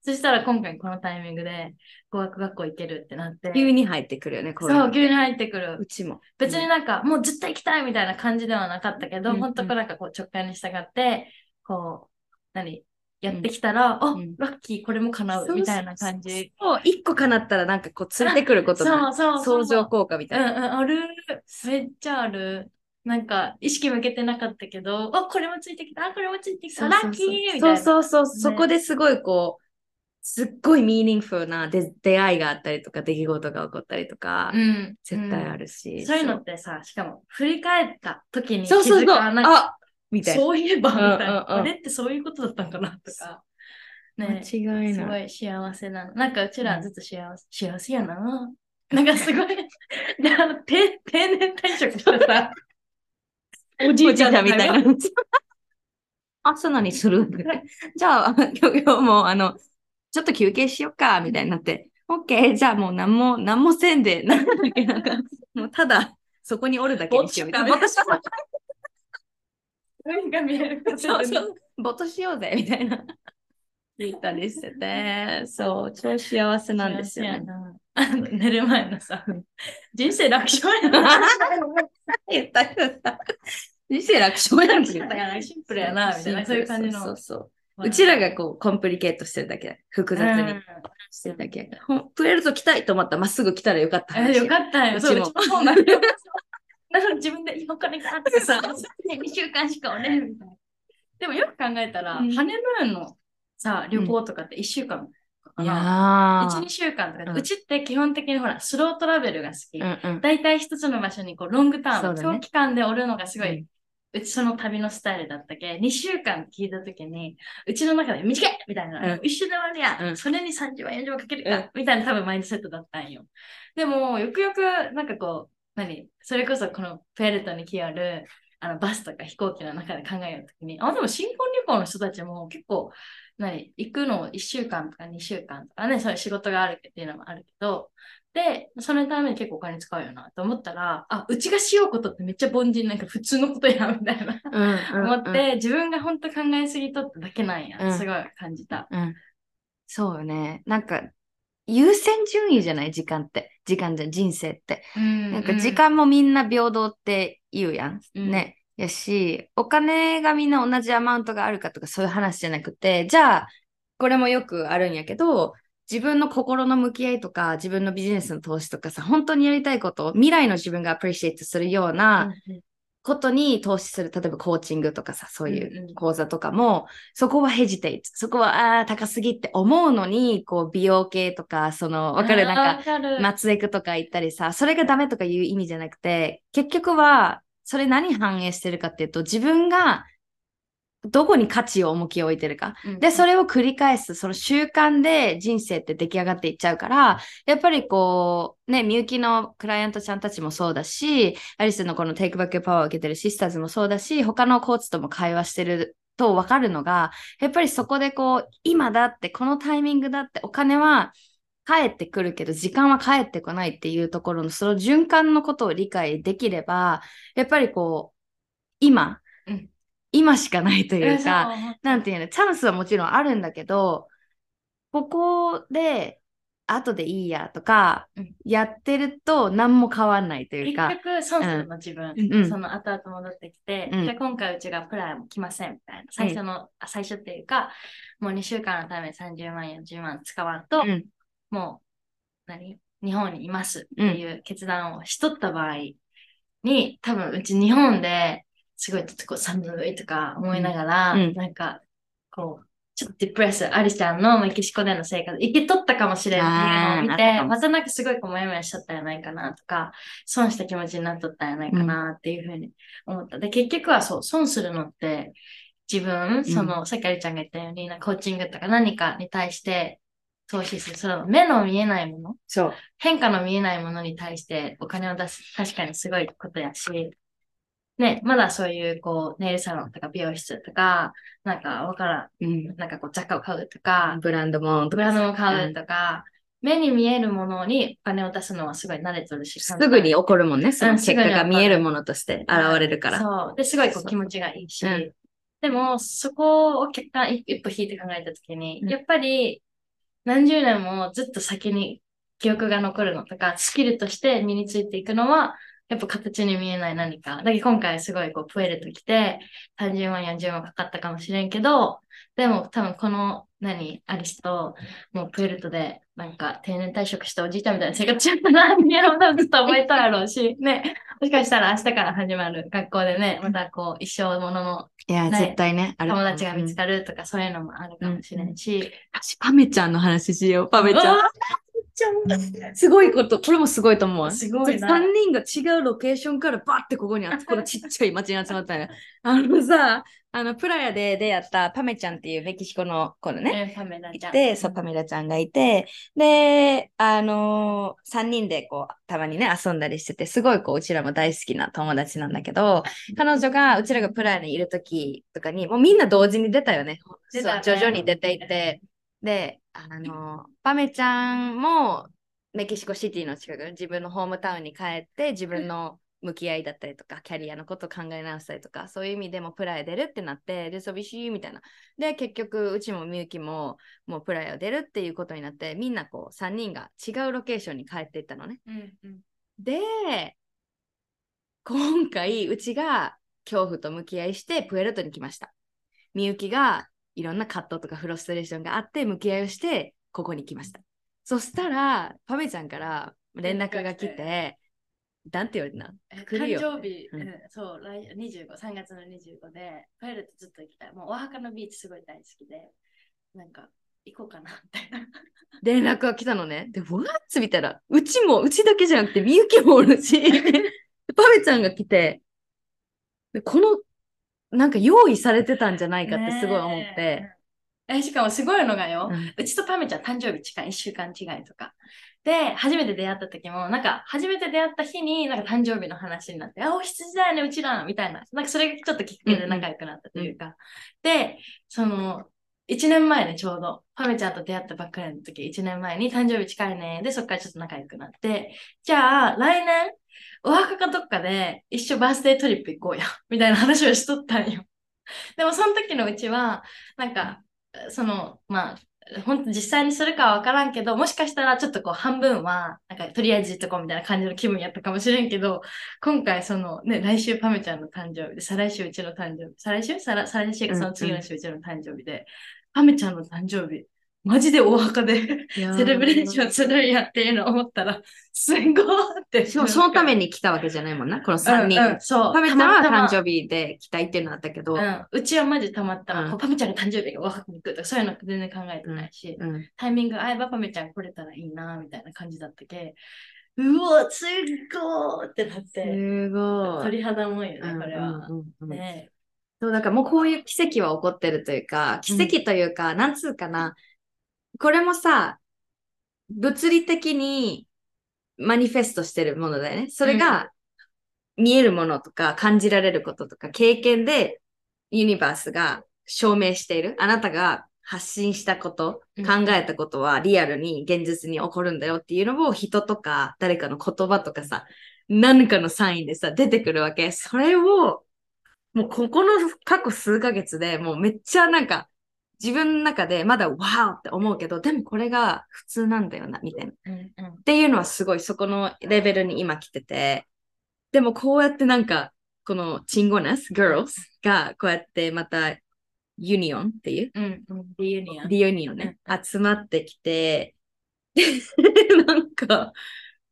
そしたら今回このタイミングで語学学校行けるってなって、急に入ってくるよね、こういうのそう、急に入ってくるう。ちも。別になんか、もう絶対行きたいみたいな感じではなかったけど、うん本当なんかこう直感に従って、こう、何やってきたら、あ、うんラッキー、これも叶うみたいな感じ。そう、一個叶ったらなんかこうついてくること <laughs> そうがそうそう。相乗効果みたいな。うんうん、ある。めっちゃある。なんか、意識向けてなかったけど、あ、これもついてきた、あ、これもついてきた、ラッキーみたいな。そうそうそう、ねそこですごいこう、すっごいミーニングフルな出出会いがあったりとか、出来事が起こったりとか、うん。絶対ある。るし。そういうのってさ、しかも、振り返った時に気そうそうそう。づかなあみたいな。そういえば、みたいな。うんうんうんあれってそういうことだったんかな、とか。ね。間違いない。すごい幸せなの。なんかうちらずっと幸せ、幸せやな。なんかすごい、<laughs> であの定定年退職してさ、おじいちゃんみたいな。<laughs> 朝何するじゃあ、今日もあの、ちょっと休憩しようか、みたいになって、オッケー、じゃあもう何も、何もせんで、なんだっけ、なんか、もうただ、そこにおるだけにしようみたいな。ぼっとし <laughs> 海が見えるからそうそう、ぼーっとしようぜ、みたいな。言ったりしてて、そう、超幸せなんですよね。寝る前のさ、人生楽勝やな。<laughs> 言った言った。人生楽勝やんって言った。シンプルやな、みたいな、そういう感じの。そうそうそう。うちらがこう、コンプリケートしてるだけ。複雑にうんしてるだけ。ほんプエルト来たいと思ったらまっすぐ来たらよかった。よかったよ。そう、うちもそうなんだよ。だから自分で今からってさ、<laughs> 2週間しかおれんみたいな。でもよく考えたら、うんハネムーンのさ、旅行とかって1週間かいな。や1、2週間とかで、うん。うちって基本的にほら、スロートラベルが好き。ー。うんうん。大体一つの場所にこうロングターム、そうだね。長期間でおるのがすごい、ううん。ちその旅のスタイルだったけ、2週間聞いたときに、うちの中で短いみたいな、うん。一緒で終わりや、うん。それに30万、40万かけるか、みたいな多分マインドセットだったんよ。でも、よくよく、なんかこう、何？それこそこのプエルトに来よる、あのバスとか飛行機の中で考えるときに、あ、でも新婚旅行の人たちも結構、何行くの1週間とか2週間とかね、そういう仕事があるっていうのもあるけど、で、そのために結構お金使うよなと思ったら、あ、うちがしようことってめっちゃ凡人なんか普通のことや、みたいな。思って、自分が本当考えすぎとっただけなんや。うんすごい感じた。うん。そうよね。なんか、優先順位じゃない？時間って。時間じゃん人生って。うんなんか時間もみんな平等って言うやん。うんね。やし、お金がみんな同じアマウントがあるかとかそういう話じゃなくて、じゃあ、これもよくあるんやけど、自分の心の向き合いとか、自分のビジネスの投資とかさ、本当にやりたいことを、未来の自分がアプリシエイトするようなことに投資する、例えばコーチングとかさ、そういうんううん講座とかも、そこはヘジテイト、そこは、ああー、高すぎって思うのに、こう、美容系とか、その、わかる？なんか。松江区とか行ったりさ、それがダメとかいう意味じゃなくて、結局は、それ何反映してるかっていうと、自分がどこに価値を重きを置いてるか。うんで、それを繰り返す、その習慣で人生って出来上がっていっちゃうから、やっぱりこう、ね、みゆきのクライアントちゃんたちもそうだし、アリスのこの Take Back Your Power を受けてるシスターズもそうだし、他のコーチとも会話してると分かるのが、やっぱりそこでこう、今だって、このタイミングだって、お金は帰ってくるけど、時間は帰ってこないっていうところの、その循環のことを理解できれば、やっぱりこう、今、うん。今しかないというか、そうなんていうの、チャンスはもちろんあるんだけど、ここで、後でいいやとかうん、やってると何も変わんないというか。結、局、損するの、自分。うんその後々戻ってきて、うん。じゃあ今回うちがプライも来ませんみたいな。最初の、あ最初っていうか、もう2週間のために30万円、10万使わんと、うんもう、何？日本にいますっていう決断をしとった場合に、多分うち日本ですごいちょっとこう寒いとか思いながら、うん。なんか、こう、ちょっとディプレス、アリちゃんのメキシコでの生活、生きとったかもしれんっていうのを見て、またなんかすごいこう、もやもやしちゃったんやないかなとか、損した気持ちになっとったんやないかなっていうふうに思った。で、結局はそう、損するのって、自分、その、さっきアリちゃんが言ったように、なコーチングとか何かに対して投資する、その目の見えないもの、そう。変化の見えないものに対してお金を出す、確かにすごいことやし、ね、まだそういう、こう、ネイルサロンとか美容室とか、なんかわからん、うん。なんかこう、雑貨を買うとか、ブランドも。ブランドを買うとか、目に見えるものにお金を出すのはすごい慣れてるし、すぐに起こるもんね。その結果が見えるものとして現れるから。そう。で、すごいこう気持ちがいいし、うんでも、そこを結果一歩引いて考えたときに、やっぱり何十年もずっと先に記憶が残るのとか、スキルとして身についていくのは、やっぱ形に見えない何か。だけど今回すごいこう、プエルと来て、30万、40万かかったかもしれんけど、でも多分この、何、アリスと、もうプエルトで、なんか定年退職したおじいちゃんみたいな生活しちゃったな、みたいなことをずっと思えたやろうし、<laughs> ね、もしかしたら明日から始まる学校でね、またこう、一生もののいや、ね絶対ね。友達が見つる。かるとか、そういうのもあるかもしれんし、私、パメちゃんの話しよう。パメちゃん。すごいこと。これもすごいと思う。すごいな3人が違うロケーションからバッてここにあこのちっちゃい町に集まったんや。<laughs> あのさ、あの、プラヤで出会ったパメちゃんっていうメキシコの子のね、ね、パメラちゃん。で、そう、パメラちゃんがいて、で、あのー、3人でこう、たまにね、遊んだりしてて、すごいこう、うちらも大好きな友達なんだけど、彼女が、うちらがプライにいる時とかに、もうみんな同時に出たよね。出たね徐々に出ていって、で、あのー、パメちゃんも、メキシコシティの近く、自分のホームタウンに帰って、自分の向き合いだったりとか、キャリアのことを考え直したりとか、そういう意味でもプライ出るってなって、で、寂しいみたいな。で、結局、うちもみゆきも、もうプライを出るっていうことになって、みんなこう、3人が違うロケーションに帰っていったのね。うんうん。で、今回、うちが恐怖と向き合いして、プエルトに来ました。みゆきがいろんな葛藤とかフロストレーションがあって、向き合いをして、ここに来ました。そしたら、パメちゃんから連絡が来て、なんて言われた誕生日、うんうんそう、来25、3月の25で、パイルとずっと行きたい。もうお墓のビーチすごい大好きで、なんか、行こうかな、みたいな。連絡が来たのね。で、what? 見たら、うちも、うちだけじゃなくて、みゆきもおるし、<laughs> パメちゃんが来て、でこの、なんか用意されてたんじゃないかってすごい思って、ねえ。えしかもすごいのがよ、うんうちとパメちゃん誕生日近い、1週間違いとか。で、初めて出会った時も、なんか、初めて出会った日に、なんか誕生日の話になって、あ、お羊だよね、うちら、みたいな。なんかそれがちょっときっかけで仲良くなったというか。で、その、1年前ね、ちょうど、パメちゃんと出会ったばっかりの時、1年前に誕生日近いね。で、そっからちょっと仲良くなって、じゃあ、来年、お墓かどっかで一緒バースデートリップ行こうや、<laughs> みたいな話をしとったんよ。でも、その時のうちは、なんか、その、まあ、本当実際にするかは分からんけど、もしかしたらちょっとこう半分は、なんかとりあえずとこうみたいな感じの気分やったかもしれんけど、今回そのね、来週パメちゃんの誕生日で、再来週うちの誕生日、再来週？再来週かその次の週うちの誕生日で、パメちゃんの誕生日、マジでお墓でセレブレーションするんやっていうのを思ったら、すごいって。そのために来たわけじゃないもんな、この3人。うんうんそう。パメちゃんは誕生日で来たいっていうのあったけど、うん、うちはマジたまたま、うんパメちゃんの誕生日がお墓に行くとか、そういうの全然考えてないし、うんタイミング合えばパメちゃん来れたらいいな、みたいな感じだったけ、うわ、すっごーってなって、すごい。鳥肌もんよね、これは。うんうんうんそう、だからもうこういう奇跡は起こってるというか、奇跡というか、なんつうかな、これもさ、物理的にマニフェストしてるものだよね。それが見えるものとか感じられることとか経験でユニバースが証明している。あなたが発信したこと、うん考えたことはリアルに現実に起こるんだよっていうのを人とか誰かの言葉とかさ、何かのサインでさ、出てくるわけ。それをもうここの過去数ヶ月でもうめっちゃなんか自分の中でまだワーって思うけど、でもこれが普通なんだよな、みたいな。っうんうんていうのはすごいそこのレベルに今来てて、でもこうやってなんか、このチンゴナス、girls がこうやってまた union っていう、うんうん。 reunion。reunion ね、集まってきて、なんか、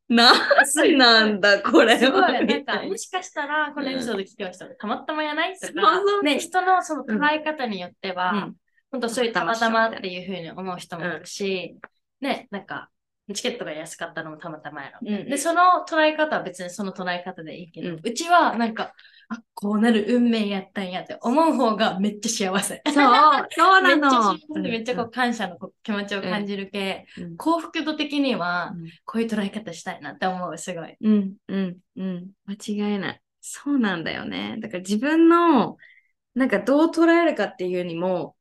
なんなんだこれは。なんか、もしかしたら、このエピソード聞きましたたまたまやないとかね、人のその捉え方によっては、うん本当そういうたまたまっていうふうに思う人もいるし、ね、なんか、チケットが安かったのもたまたまやろ。うんで、その捉え方は別にその捉え方でいいけど、ううんちはなんか、あ、こうなる運命やったんやって思う方がめっちゃ幸せ。そう、そう <laughs> めっちゃなのめっちゃこう感謝の気持ちを感じる系、うん幸福度的にはうんこういう捉え方したいなって思う、すごい。うん、うん、うん。間違いない。そうなんだよね。だから自分の、なんかどう捉えるかっていうにも、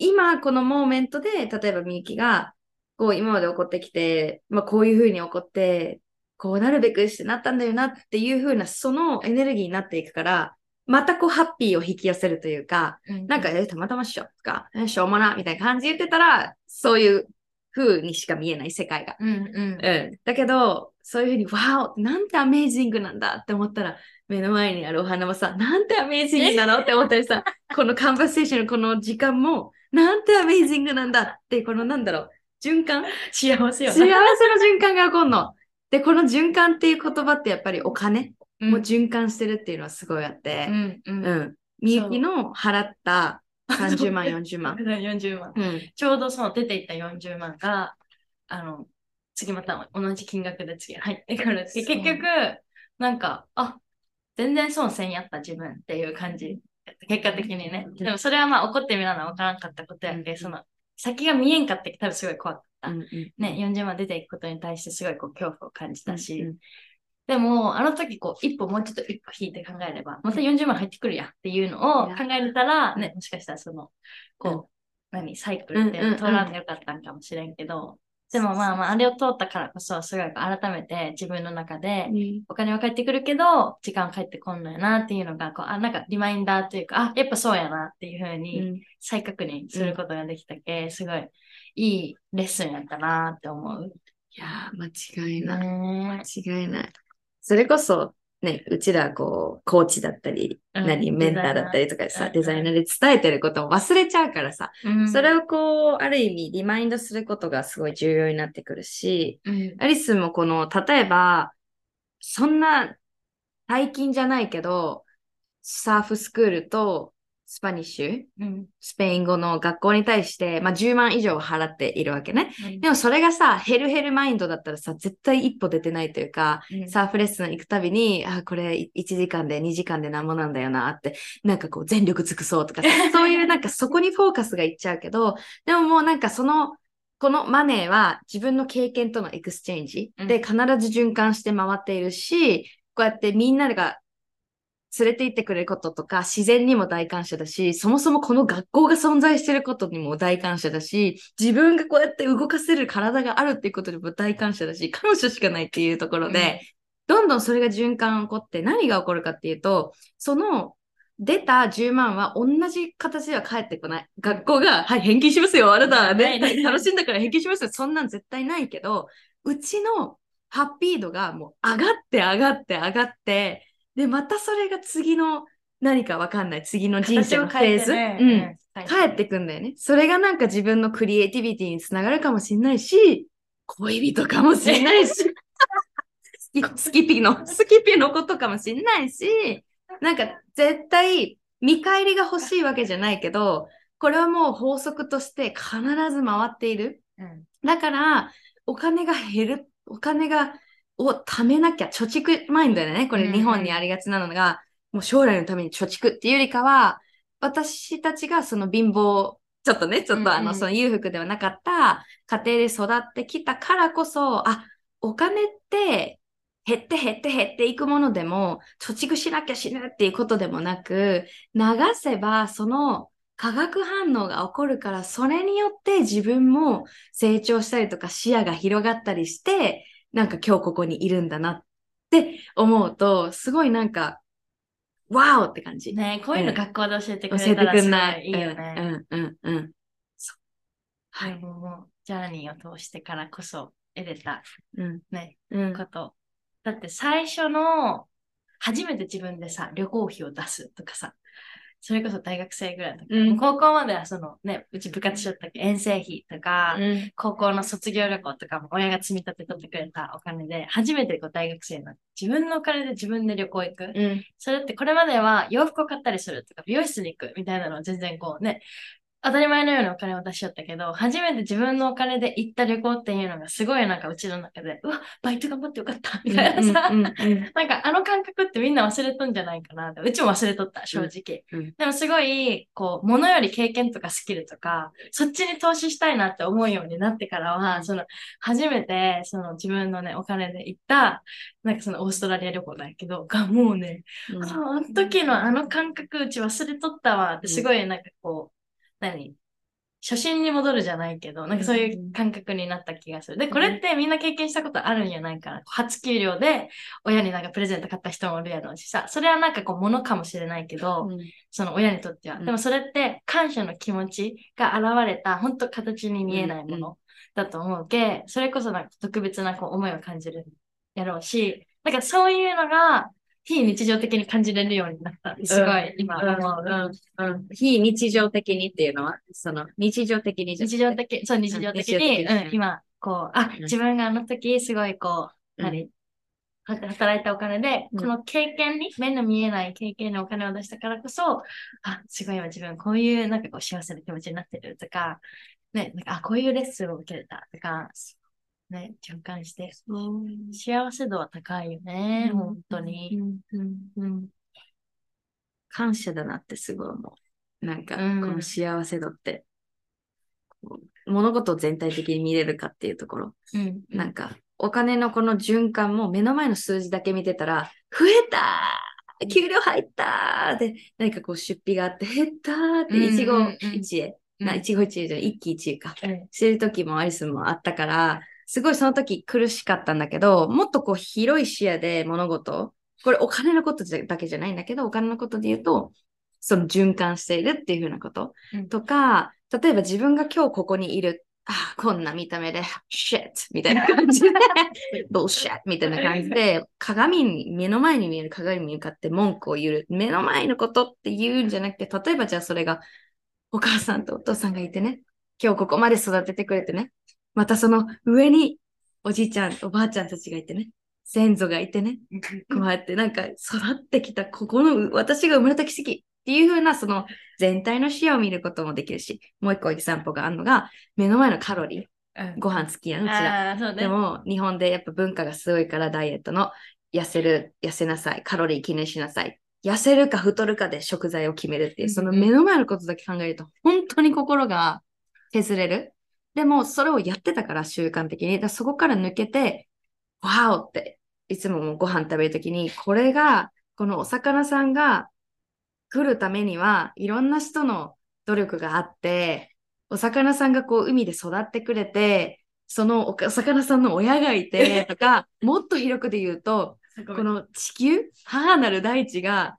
今このモーメントで、例えばみゆきが、こう今まで起こってきて、まあこういうふうに起こって、こうなるべくしてなったんだよなっていうふうな、そのエネルギーになっていくから、またこうハッピーを引き寄せるというか、うん、なんか、え、たまたまっしょとか、しょうもな、みたいな感じで言ってたら、そういう風にしか見えない世界が。うんうん。うん、だけど、そういうふうに、わお、なんてアメージングなんだって思ったら、目の前にあるお花もさ、なんてアメージングなのって思ったりさ、<laughs> このカンバセーションのこの時間も、なんてアメージングなんだって、このなんだろう、循環？幸せよ、幸せの循環が起こるの。で、この循環っていう言葉ってやっぱりお金も循環してるっていうのはすごいあって、うん、うん。うん。みゆきの払った30万、40万。<laughs> 40万、うん。ちょうどその出ていった40万が、あの、次また同じ金額で次入ってくるって、結局、なんか、あ、全然損せんやった自分っていう感じ。結果的にね。でもそれはまあ怒ってみらな分からんかったことやんけ、その、先が見えんかって多分すごい怖かった。ね、40万出ていくことに対してすごいこう恐怖を感じたし、でも、あの時こう、一歩もうちょっと一歩引いて考えれば、また40万入ってくるやっていうのを考えれたら、ね、もしかしたらその、こう、何、サイクルって通らんでよかったんかもしれんけど、でもまあまあ、あれを通ったからこそ、すごい改めて自分の中で、お金は返ってくるけど、時間は返ってこんのやなっていうのが、こう、あ、なんかリマインダーというか、あ、やっぱそうやなっていうふうに再確認することができたけ、すごいいいレッスンやったなって思う。いやー、間違いない。間違いない。それこそ、ね、うちらこう、コーチだったり、うん、何、メンターだったりとかさ、デザイナー。で伝えてることを忘れちゃうからさ、うん、それをこう、ある意味リマインドすることがすごい重要になってくるし、うん、アリスもこの、例えば、そんな大金じゃないけど、サーフスクールと Spanish、うん、スペイン語の学校に対して、まあ、10万以上払っているわけね。うん、でもそれがさ、 hell hell mind だったらさ、絶対一歩出てないというか、うん、サーフレッスン行くたびに、あ、これ1時間で2時間で何もなんだよなって、なんかこう全力尽くそうとか、<laughs> そういうなんかそこにフォーカスがいっちゃうけど、でももうなんかその、このマネーは自分の経験との exchange で必ず循環して回っているし、こうやってみんなが連れて行ってくれることとか、自然にも大感謝だし、そもそもこの学校が存在してることにも大感謝だし、自分がこうやって動かせる体があるっていうことにも大感謝だし、感謝しかないっていうところで、うん、どんどんそれが循環起こって何が起こるかっていうと、その出た10万は同じ形では返ってこない。学校が、はい、返金しますよ、あなたね、楽しんだから返金しますよ。そんなん絶対ないけど、うちのハッピー度がもう上がって上がって上がって、で、またそれが次の何かわかんない、次の人生のフェーズ、ね、うん、帰ってくんだよね。それがなんか自分のクリエイティビティにつながるかもしれないし、恋人かもしれないし、<laughs> スキピの、スキピのことかもしれないし、なんか絶対見返りが欲しいわけじゃないけど、これはもう法則として必ず回っている。うん、だから、お金が減る、お金がを貯めなきゃ、貯蓄マインドだよね。これ日本にありがちなのが、うん、もう将来のために貯蓄っていうよりかは、私たちがその貧乏、ちょっとね、ちょっとあの、その裕福ではなかった家庭で育ってきたからこそ、あ、お金って減って減って減っていくものでも、貯蓄しなきゃ死ぬっていうことでもなく、流せばその化学反応が起こるから、それによって自分も成長したりとか視野が広がったりして、なんか今日ここにいるんだなって思うと、すごいなんか、ワオって感じ。ねこういうの学校で教えてくれたらすごいいいよね。うんうんうん。そう。はい。もう、ジャーニーを通してからこそ得れた、うん、ね、うん、こと。だって最初の、初めて自分でさ、旅行費を出すとかさ、それこそ大学生ぐらいの時、うん、高校まではそのね、うち部活しよったっけ遠征費とか、うん、高校の卒業旅行とかも親が積み立て取ってくれたお金で、初めてこう大学生になって、自分のお金で自分で旅行行く。うん、それってこれまでは洋服を買ったりするとか、美容室に行くみたいなのは全然こうね、当たり前のようにお金を出しよったけど、初めて自分のお金で行った旅行っていうのがすごいなんかうちの中で、うわ、バイト頑張ってよかったみたいなさ、うんうんうん。<laughs> なんかあの感覚ってみんな忘れとんじゃないかなって。うちも忘れとった、正直。うん。うん。でもすごい、こう、物より経験とかスキルとか、そっちに投資したいなって思うようになってからは、その、初めて、その自分のね、お金で行った、なんかそのオーストラリア旅行だけど、がもうね、うん。あの時のあの感覚、うち忘れとったわって、すごいなんかこう、何？初心に戻るじゃないけど、なんかそういう感覚になった気がする。で、これってみんな経験したことあるんじゃないかな。初給料で親になんかプレゼント買った人もいるやろうしさ、それはなんかこう物かもしれないけど、その親にとっては。うんでもそれって感謝の気持ちが現れた、本当形に見えないものだと思うけ、それこそなんか特別なこう思いを感じるやろうし、なんかそういうのが非日常的に感じれるようになった。すごい、今思う。うん。うん非日常的にっていうのは、その日常的に日常的、そう、日常的に、今、こう、あ、うん。自分があの時、すごい、こう、うん。何、は働いたお金で、うん。この経験に、目の見えない経験にお金を出したからこそ、あ、すごい今自分こういう、なんかこう、幸せな気持ちになってるとか、ね、なんか、あ、こういうレッスンを受けれたとか、ね、循環して、幸せ度は高いよね、本当に。うんうんうん感謝だなってすごい思う。なんか、こうんの幸せ度って、物事を全体的に見れるかっていうところ。うん。なんか、お金のこの循環も目の前の数字だけ見てたら、増えたー給料入ったーで、何かこう出費があって、減ったーって、うん一期うんうん一会、一期一会じゃない、一喜一憂か。うんしてる時もアリスもあったから、すごいその時苦しかったんだけど、もっとこう広い視野で物事、これお金のことだけじゃないんだけど、お金のことで言うと、その循環しているっていうふうなこと、うんとか、例えば自分が今日ここにいる、あこんな見た目で、shit! みたいな感じで、<laughs> bullshit! みたいな感じで、鏡に、目の前に見える鏡に向かって文句を言う。目の前のことって言うんじゃなくて、例えばじゃあそれが、お母さんとお父さんがいてね、今日ここまで育ててくれてね、またその上におじいちゃん、おばあちゃんたちがいてね、先祖がいてね、こうやってなんか育ってきた、ここの私が生まれた奇跡っていう風なその全体の視野を見ることもできるし、もう一個エキサンポがあるのが、目の前のカロリー、うんご飯好きやん、うちら。ね。でも日本でやっぱ文化がすごいからダイエットの痩せる、痩せなさい、カロリー気にしなさい。痩せるか太るかで食材を決めるっていう、その目の前のことだけ考えると、本当に心が削れる。でも、それをやってたから、習慣的に。だそこから抜けて、わおって、いつももうご飯食べるときに、これが、このお魚さんが来るためには、いろんな人の努力があって、お魚さんがこう海で育ってくれて、そのおお魚さんの親がいて、<laughs> とか、もっと広くで言うと、ここの地球、母なる大地が、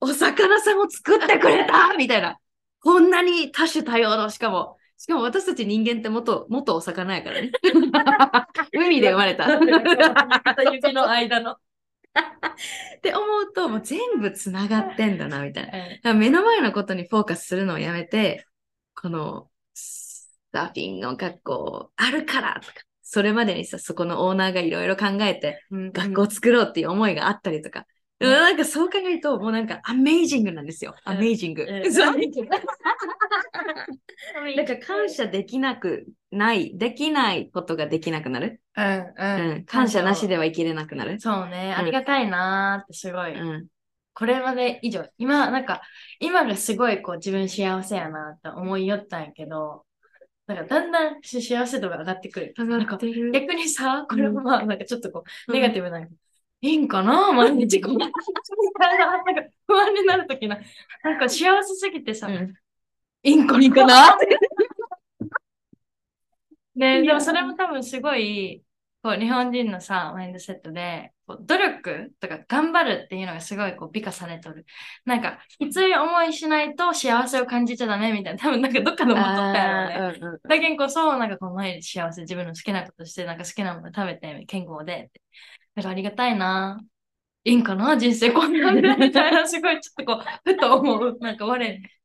お魚さんを作ってくれたみたいな。こんなに多種多様の、しかも、しかも私たち人間って元、元お魚やからね。<laughs> 海で生まれた。指の間の。<laughs> って思うと、もう全部つながってんだな、みたいな。<laughs> 目の前のことにフォーカスするのをやめて、このサーフィンの学校あるからとか、それまでにさ、そこのオーナーがいろいろ考えて、学校を作ろうっていう思いがあったりとか。うんでもなんかそう考えると、もうなんかアメイジングなんですよ。うん。アメイジング。うん <laughs> から感謝できなくない、できないことができなくなる？うんううん。ん、感謝なしでは生きれなくなる？そうね、うん。ありがたいなーってすごい、うん。これまで以上、今、なんか、今がすごいこう自分幸せやなって思いよったんやけど、なんかだんだん幸せ度が上がってくる。逆にさ、これもまあなんかちょっとこう、うん。ネガティブないいんかな毎日こう、なんか不安になるときな、なんか幸せすぎてさ、うんいいんかな？<laughs> って。で、でもそれも多分すごい、こう日本人のさ、マインドセットで、こう努力とか頑張るっていうのがすごいこう美化されとる。なんか、きつい思いしないと幸せを感じちゃダメみたいな、多分なんかどっかで思っとったやろね。うんうんだけんこそ、なんかこう毎日幸せ、自分の好きなことして、なんか好きなもの食べて、健康で。だからありがたいな。いいんかな人生こんなんでみたいな、すごいちょっとこう、ふと思う。なんか我、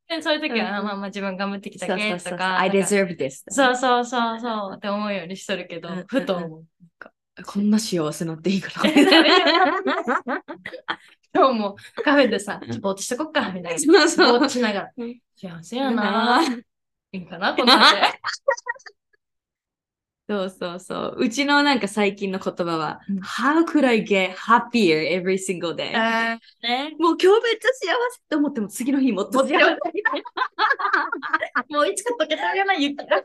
でそういう時は、うんまあまあ自分頑張ってきたそうそうそうそう。けとか、I deserve this. そうそうそうそうって思うようにしとるけど、うんふと思う。こんな幸せなっていいかな。<laughs> 今日もカフェでさ、ぼーっとしとこっか、みたいな。ぼーっとしながらうん。幸せやな。いいんかな、こんなんで。そうそうそう。うちのなんか最近の言葉は、うん How could I get happier every single day? ね。もう今日めっちゃ幸せって思っても次の日もっと幸せ。<laughs> もういつか溶けたよな、床が。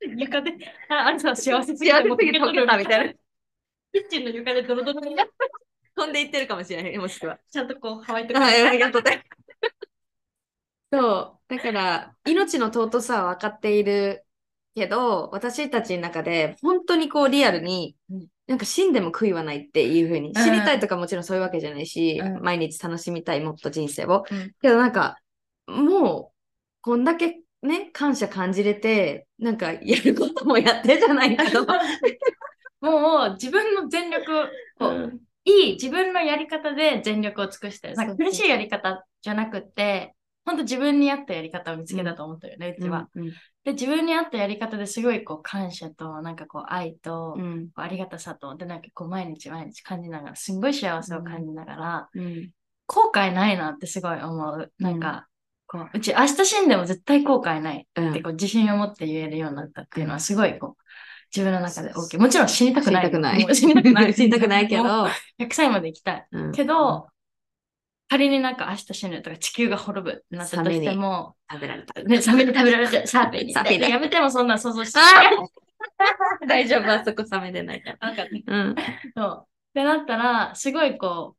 床で、ああれさ、幸せすぎて幸せすぎて溶けたみたいな。キッチンの床でドロドロにな飛んでいってるかもしれない、もしくは。ちゃんとこう、ハワイとか。はい、ありがとうね。<laughs> そう。だから、命の尊さは分かっているけど、私たちの中で、本当にこうリアルにうん、なんか死んでも悔いはないっていうふうに、死にたいとかもちろんそういうわけじゃないし、うん。毎日楽しみたい、もっと人生を。うん。けどなんか、もう、こんだけね、感謝感じれて、なんかやることもやってじゃないけど、<laughs> もう自分の全力を、いい自分のやり方で全力を尽くして苦しいやり方じゃなくって、本当自分に合ったやり方を見つけたと思ったよね、うちは。うんで、自分に合ったやり方ですごいこう感謝と、なんかこう愛と、こうんうありがたさと、で、なんかこう毎日毎日感じながら、すんごい幸せを感じながら、うん後悔ないなってすごい思う。なんか、こう、うち明日死んでも絶対後悔ないうんってこう自信を持って言えるようになったっていうのはすごいこう、自分の中で大きい。もちろん死にたくない。死にたくない。死にたくない。死にたくないけど、もう100歳まで生きたい。うんけど、仮になんか明日死ぬとか地球が滅ぶってなったとしても、食べられた。ね、サメに食べられて、サーペンに。サやめてもそんなん想像して。<laughs> 大丈夫、あそこ冷めてないから。なんかね、うん。そう。ってなったら、すごいこ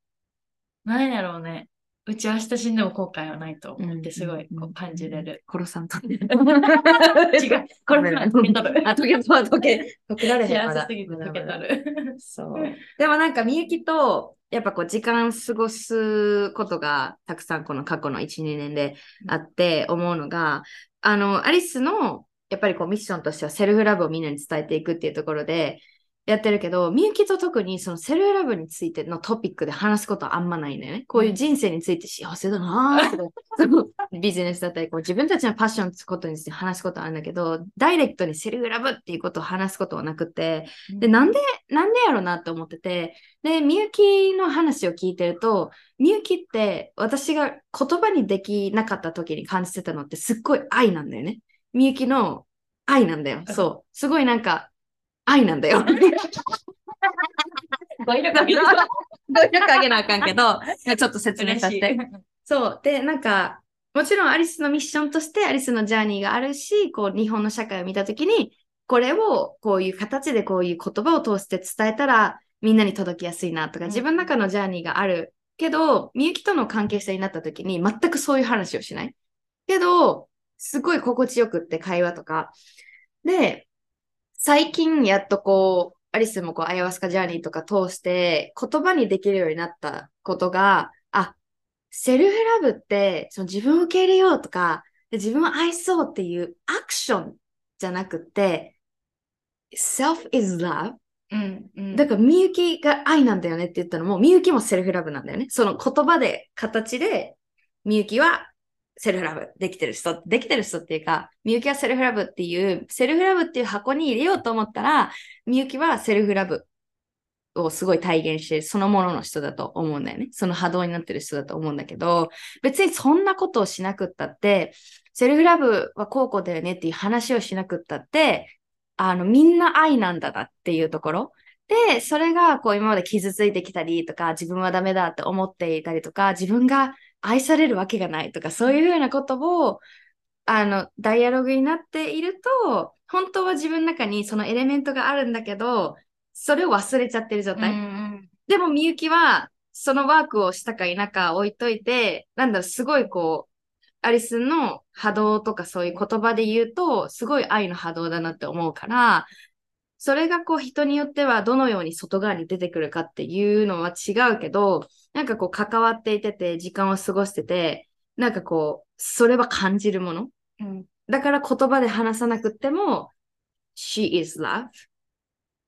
う、なんやろうね。うち明日死んでも後悔はないと思って、すごいこう感じれる。殺さんと。違 <laughs> 違う。これは受け取る。<laughs> あ、溶けた、溶け、溶けられへん。幸せすぎて受け取る。そう。でもなんか、みゆきと、やっぱこう、時間過ごすことが、たくさんこの過去の1、2年であって思うのが、あの、アリスの、やっぱりこう、ミッションとしてはセルフラブをみんなに伝えていくっていうところで、やってるけど、みゆきと特にそのセルフラブについてのトピックで話すことはあんまないんだよね。こういう人生について幸せだなーとか、<laughs> そのビジネスだったりこう、自分たちのパッションってことについて話すことはあるんだけど、ダイレクトにセルフラブっていうことを話すことはなくて、で、なんで、なんでやろうなって思ってて、で、みゆきの話を聞いてると、みゆきって私が言葉にできなかった時に感じてたのってすっごい愛なんだよね。みゆきの愛なんだよ。<laughs> そう。すごいなんか愛なんだよ。<laughs> 語彙力上げる語彙力上げなあかんけど、ちょっと説明させて。そう。で、なんか、もちろんアリスのミッションとしてアリスのジャーニーがあるし、こう日本の社会を見たときに、これをこういう形でこういう言葉を通して伝えたらみんなに届きやすいなとか、うん自分の中のジャーニーがあるけど、みゆきとの関係性になったときに全くそういう話をしない。けど、すごい心地よくって会話とか。で、最近やっとこう、アリスもこう、アヤワスカジャーニーとか通して言葉にできるようになったことが、あ、セルフラブって、その自分を受け入れようとか、で自分を愛そうっていうアクションじゃなくて、self is love。うんうんだから、みゆきが愛なんだよねって言ったのも、みゆきも self love なんだよね。その言葉で、形で、みゆきは self love できてる人、できてる人っていうか、みゆきは self love っていう、 self love っていう箱に入れようと思ったら、みゆきは self love をすごい体現してるそのものの人だと思うんだよね。その波動になってる人だと思うんだけど、別にそんなことをしなくったって、セルフラブはこうこうだよねっていう話をしなくったって、あの、みんな愛なんだなっていうところ。で、それがこう今まで傷ついてきたりとか、自分はダメだって思っていたりとか、自分が愛されるわけがないとか、そういうふうなことを、あの、ダイアログになっていると、本当は自分の中にそのエレメントがあるんだけど、それを忘れちゃってる状態。うんうんでもみゆきは、そのワークをしたか否か置いといて、なんだろう、すごいこう、アリスの波動とかそういう言葉で言うと、すごい愛の波動だなって思うから、それがこう人によってはどのように外側に出てくるかっていうのは違うけど、なんかこう関わっていてて、時間を過ごしてて、なんかこう、それは感じるもの？うんだから言葉で話さなくっても、she is love.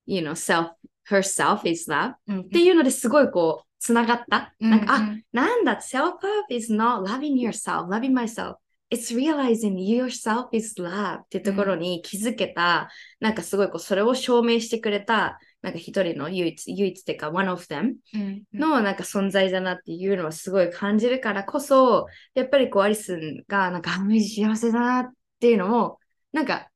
You know, self, herself is love. うんっていうのですごいこう、つながった？うんなんか、あ、なんだ、self-love is not loving yourself, loving myself. It's realizing yourself is love ってところに気づけた、なんかすごいこうそれを証明してくれた、なんか一人の唯一、唯一っていうか one of them うんのなんか存在だなっていうのはすごい感じるからこそ、やっぱりこうアリスンがなんかあの幸せだなっていうのも、なんか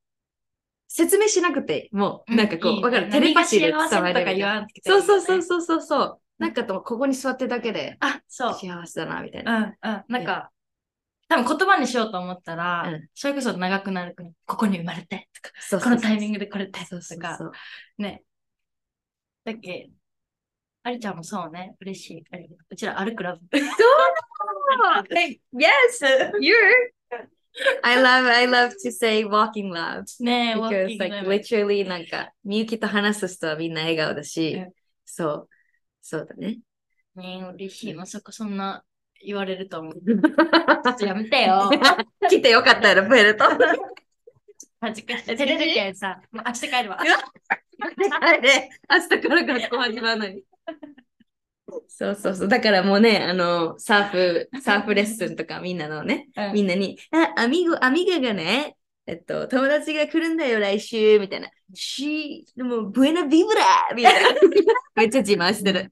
説明しなくてもう、なんかこう、わかる。テレパシーで伝わるみたそうそうそうそうそうそう。なんかともここに座ってるだけであ、そう。幸せだなみたいうんな。うん。なんか、多分言葉にしようと思ったら、うんそれこそ長くなる国、ここに生まれてとか、そうこのタイミングでこれってそうそうとかそ、う。ね。だっけ、ありちゃんもそうね、嬉しい。うちら歩くラブ。Hey, yes, you're. I love, I love to say walking love <laughs> ねえ、because like literally なんかみゆきと話す人はみんな笑顔だし、うんそう、そうだね。ねえ、嬉しい。まさかそんな言われると思う。<laughs> ちょっとやめてよ。<laughs> 来てよかったよ、プエルト。恥ずかしい。照れるけんさ、もう明日帰るわ。で、明日から学校始まるのに。そうそうそう。だからもうね、あの、サーフ、サーフレッスンとかみんなのね、うんみんなに、あ、アミゴ、アミガがね、えっと、友達が来るんだよ、来週、みたいな。し、でも、ブエナビブラみたいな。<laughs> めっちゃ自慢してる。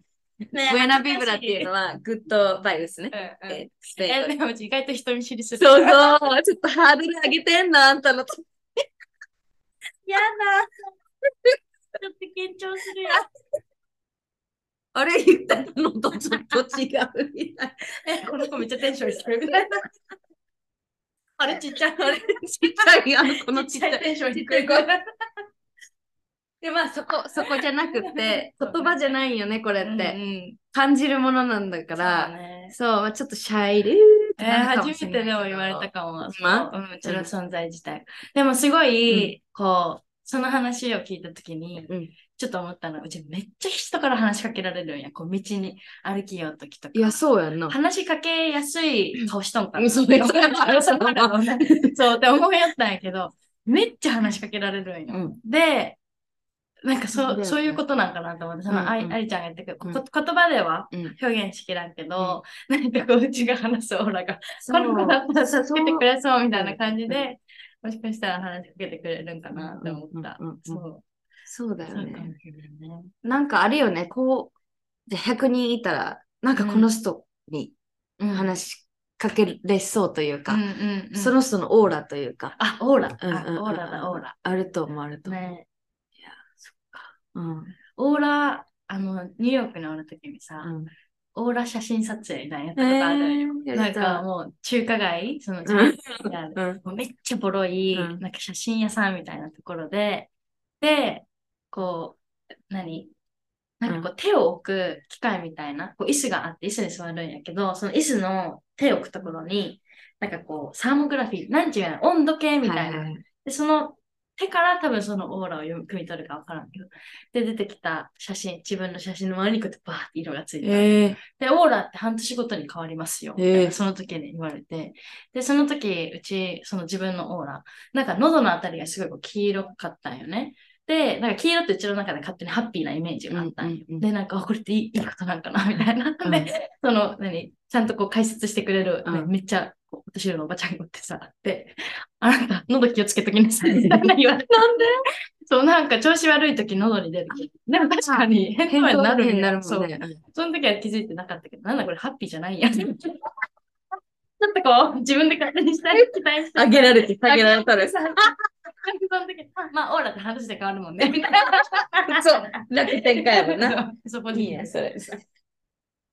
ねブエナビブラっていうのは、グッドバイブスね。うんうんえ、でも意外と人見知りする。そうそう、ちょっとハードル上げてんな、あんたの。やだ。ちょっと緊張するよ。あれ言ったのとちょっと違うみたい。<laughs> え、この子めっちゃテンションしてるみたいな。<laughs> あれちっちゃい。あれちっちゃい、<laughs> あの、このちっちゃい。テンション低い子。で、まあ、そこ、そこじゃなくて、言葉じゃないよね、これうんうって。ん感じるものなんだかそうら、ねそう、まあ、ちょっとシャイルーっえてなるかも初めしれないけどてでも言われたかも。まそううん、うちの存在自体。でもすごい、こう、その話を聞いたときに、うんちょっと思ったのは、うちめっちゃ人から話しかけられるんや。こう、道に歩きようときとか。いや、そうやんな。話しかけやすい顔しとんかな。うんそうや <laughs> そうそうって思いやったんやけど、めっちゃ話しかけられるんよ。うんで、なんかそう、そうだよねそういうことなんかなと思って、その、あいうんうんありちゃんが言ってくる、うんこ言葉ではうん表現しきらんけど、なんかこう、うちが話すオーラが、この子だったら助けてくれそうみたいな感じうんで、もしかしたら話しかけてくれるんかなって思ったうんうんうん。そう。そうだよね。ないね。なんかあれよね、こう、じゃあ100人いたら、なんかこの人にうん話しかけれそうというか、うんうんうんその人のオーラというか、あ、オーラ。あうんうんうんオーラだ、オーラ。あると思う、あると思う。ね。うん。オーラ、あの、ニューヨークにおるときにさ、うんオーラ写真撮影みたいなやったことある。んよ。なん。えーやった。かもう中華街、その、うん。めっちゃボロい、うん。なんか写真屋さんみたいなところで、で、こう、何？なんかこう手を置く機械みたいな、こう椅子があって椅子に座るんやけど、その椅子の手を置くところに、なんかこう、サーモグラフィー、なんていうの、温度計みたいな。はいはい。で、その手から多分そのオーラを読み取るかわからんけど、で、出てきた写真、自分の写真の周りにこうやってバーって色がついてえーで、オーラって半年ごとに変わりますよ。ええみたいなその時に言われて。で、その時、うち、その自分のオーラ、なんか喉のあたりがすごいこう黄色かったんよね。で、なんか黄色ってうちの中で勝手にハッピーなイメージがあったんよ。うんうんうんで、なんか、あこれっていいことなんかなみたいな。うんで、その、何ちゃんとこう解説してくれる、ねうんめっちゃ、年寄りのおばちゃんがおってさ、で、あなた、喉気をつけときなさい、<laughs> みたいな言われて。なんで？そう、なんか調子悪い時喉に出る。でも確かに変変なになるんやになるそうもんね。その時は気づいてなかったけど、なんだこれハッピーじゃないやん。<laughs> ちょっとこう、自分で勝手にしたい、期待して。あげられて、下げられたら。さ <laughs> その時、あまあ、オーラって話で変わるもんね、みたいな。そう、楽天かやもんな。そこに、いいね、それ。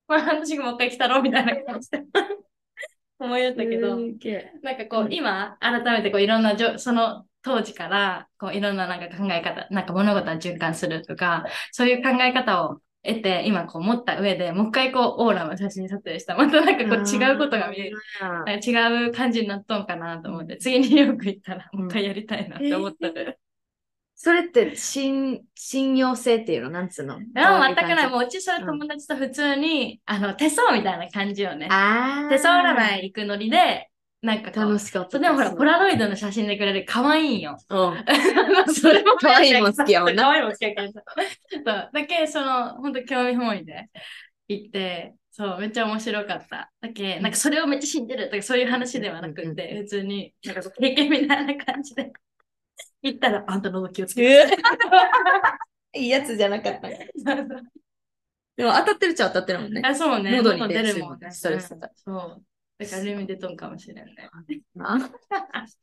これ半年後もう一回来たろみたいな感じで <laughs> 思いやったけど、なんかこう、今、改めてこういろんなじょ、その当時から、こういろんななんか考え方、なんか物事は循環するとか、そういう考え方を得て、今こう持った上でもう一回こう、オーラの写真撮影した。またなんかこう違うことが見える。違う感じになっとんかなと思って、次によく行ったらもう一回やりたいなって思ったる。それって信信用性っていうの？なんつうの？でも全くない。もううちそれ友達と普通に、あの、手相みたいな感じよね。あ手相占い行くノリで、なんか楽しかった。でもほら、ポラロイドの写真でくれる可愛いんよ。うん。<laughs> それも可愛いもん好きやもんな可愛いもん好きやからさ。そうだけ、その、本当興味本位で行って、そう、めっちゃ面白かった。だけなんかそれをめっちゃ信じるとかそういう話ではなくて、普通になんか経験みたいな感じで言ったら、あんた喉気をつけて。<laughs> いいやつじゃなかった。でも当たってるっちゃ当たってるもんね。あ、そうね。喉に出るもんね。ストレスがうんそう。だからルミ出とんかもしれんね。<laughs>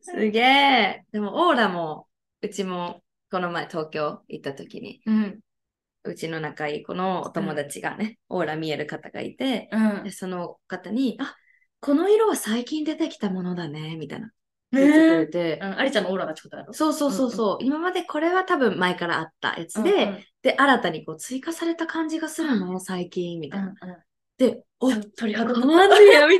すげえ。でもオーラも、うちもこの前東京行った時に、うん。うちの仲いい子のお友達がね、オーラ見える方がいて、うんで。その方に、あこの色は最近出てきたものだね、みたいな。ってくれて、うん、アリちゃんのオーラがちょっとある。そうそうそうそう、今までこれは多分前からあったやつで、うんうんで、新たにこう追加された感じがするの、最近、みたいな。うんうんで、お、鳥肌変わんねや、み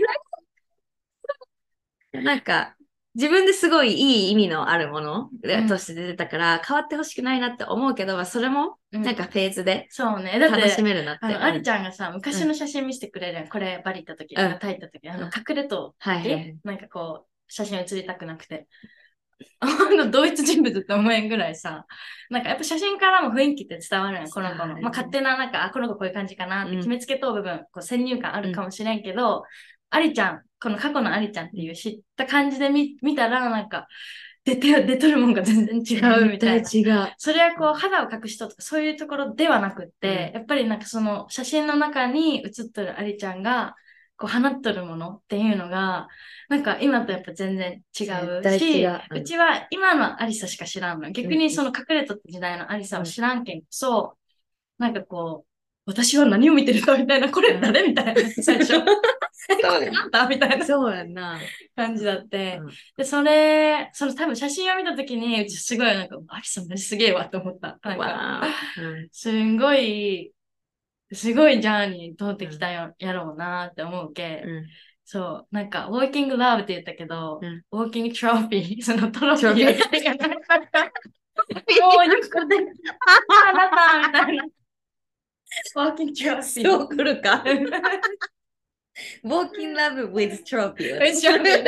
たいな。なんか、自分ですごいいい意味のあるものうんとして出てたから、変わってほしくないなって思うけど、まあ、それも、うんなんかフェーズでそうね。楽しめるなって。あの、アリちゃん。がさ、昔の写真見せてくれるやん。これ、バリ行った時、うんタイ行った時、あの、うん隠れと、はいはいはいえなんかこう、写真写りたくなくて。あの、同一人物って思えんぐらいさ、なんかやっぱ写真からも雰囲気って伝わるやん、この子の。まあ勝手な、なんか、あ、この子こういう感じかなってうん決めつけとう部分、こう先入観あるかもしれんけど、アリちゃん、この過去のアリちゃんっていう知った感じで見見たら、なんか、出て、出とるもんが全然違うみたいな。違う。それはこう肌を隠しととかそういうところではなくって、やっぱりなんかその写真の中に写っとるアリちゃんがこう放っとるものっていうのがなんか今とやっぱ全然違うし違ううんちは今のアリサしか知らんの。逆にその隠れとった時代のアリサを知らんけんこそなんかこう私は何を見てるかみたいなこれ誰みたいな最初。そうやなんだみたいなそうやんな。感じだって、うん。で、それ、その多分写真を見たときに、うちすごいなんか、アリさんマジすげえわって思った。なんか、すんごい、すごいジャーニー通ってきたよ、やろうなって思うけ、うんそう、なんか、ウォーキングラブって言ったけど、うんウォーキングトロフィー、<laughs> そのトロフィーもうよくで、あなたみたいな。ウォーキングトロフィー。そう来るか？Walking Love with Trophy. めっちゃね。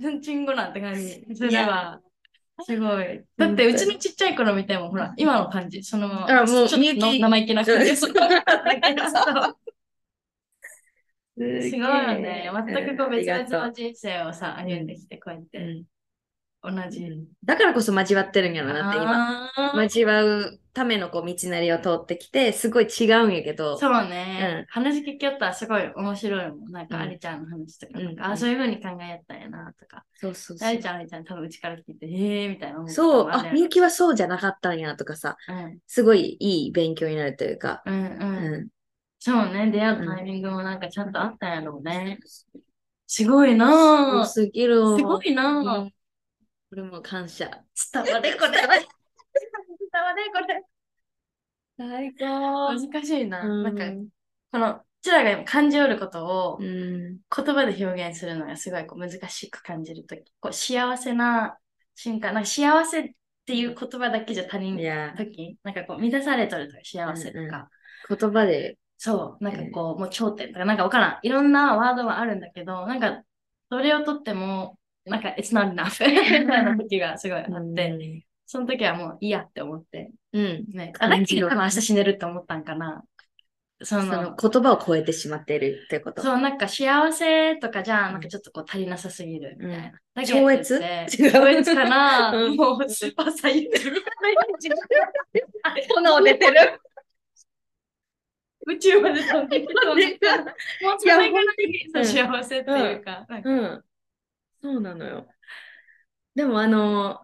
全 <laughs> チンゴなんて感じ。それは。すごい。だって、うちのちっちゃい頃見ても、ほら、今の感じ、そのまま、あもうちょっとみゆき生意気な感じ。すすごいよね。全くこう別々のの人生をさ、歩んできて、こうやって、同じ。だからこそ交わってるんやろなって今。交わうためのこう道なりを通ってきて、すごい違うんやけど。そうね、うん話聞きよったらすごい面白いもん。なんか、うんありちゃんの話とか、うんなんかあ、そういう風に考えやったんやな、とか。そうそうそうありちゃん、ありちゃん、多分うちから聞いて、ええー、みたいなそう、あ、みゆきはそうじゃなかったんやとかさ、うんすごいいい勉強になるというか。うんうん。うん。そうね、出会うタイミングもなんかちゃんとあったんやろうね。すごいすなごぁ。すぎるわすごいなうぁ。んこれも感謝。伝われこれ。伝われこれ。最高。難しいな。うん。なんか、この、うちらが今感じおることをうん。言葉で表現するのがすごいこう難しく感じるとき、こう幸せな瞬間、なんか幸せっていう言葉だけじゃ足りんいや、とき、なんかこう満たされとるとか幸せとか、うんうん。言葉で、そう、なんかこう、もう頂点とか、なんかわからん。いろんなワードはあるんだけど、なんか、それをとっても、なんか、it's not enough <laughs> みたいな時がすごいあって、その時はもういいやって思って、うん。ね、あ、だ感じるけど多分明日死ねるって思ったんかな。そその、の言葉を超えてしまっているってこと。そう、なんか幸せとかじゃ、なんかちょっ超足りなさすぎるみたいな。だけど超越？超越かな、うんもうスーパーサイヤ人。<laughs> 炎出てる。宇宙まで飛んできそう飛んでくもうそれぐら幸せっていうか、うん。そうなのよ。でもあの、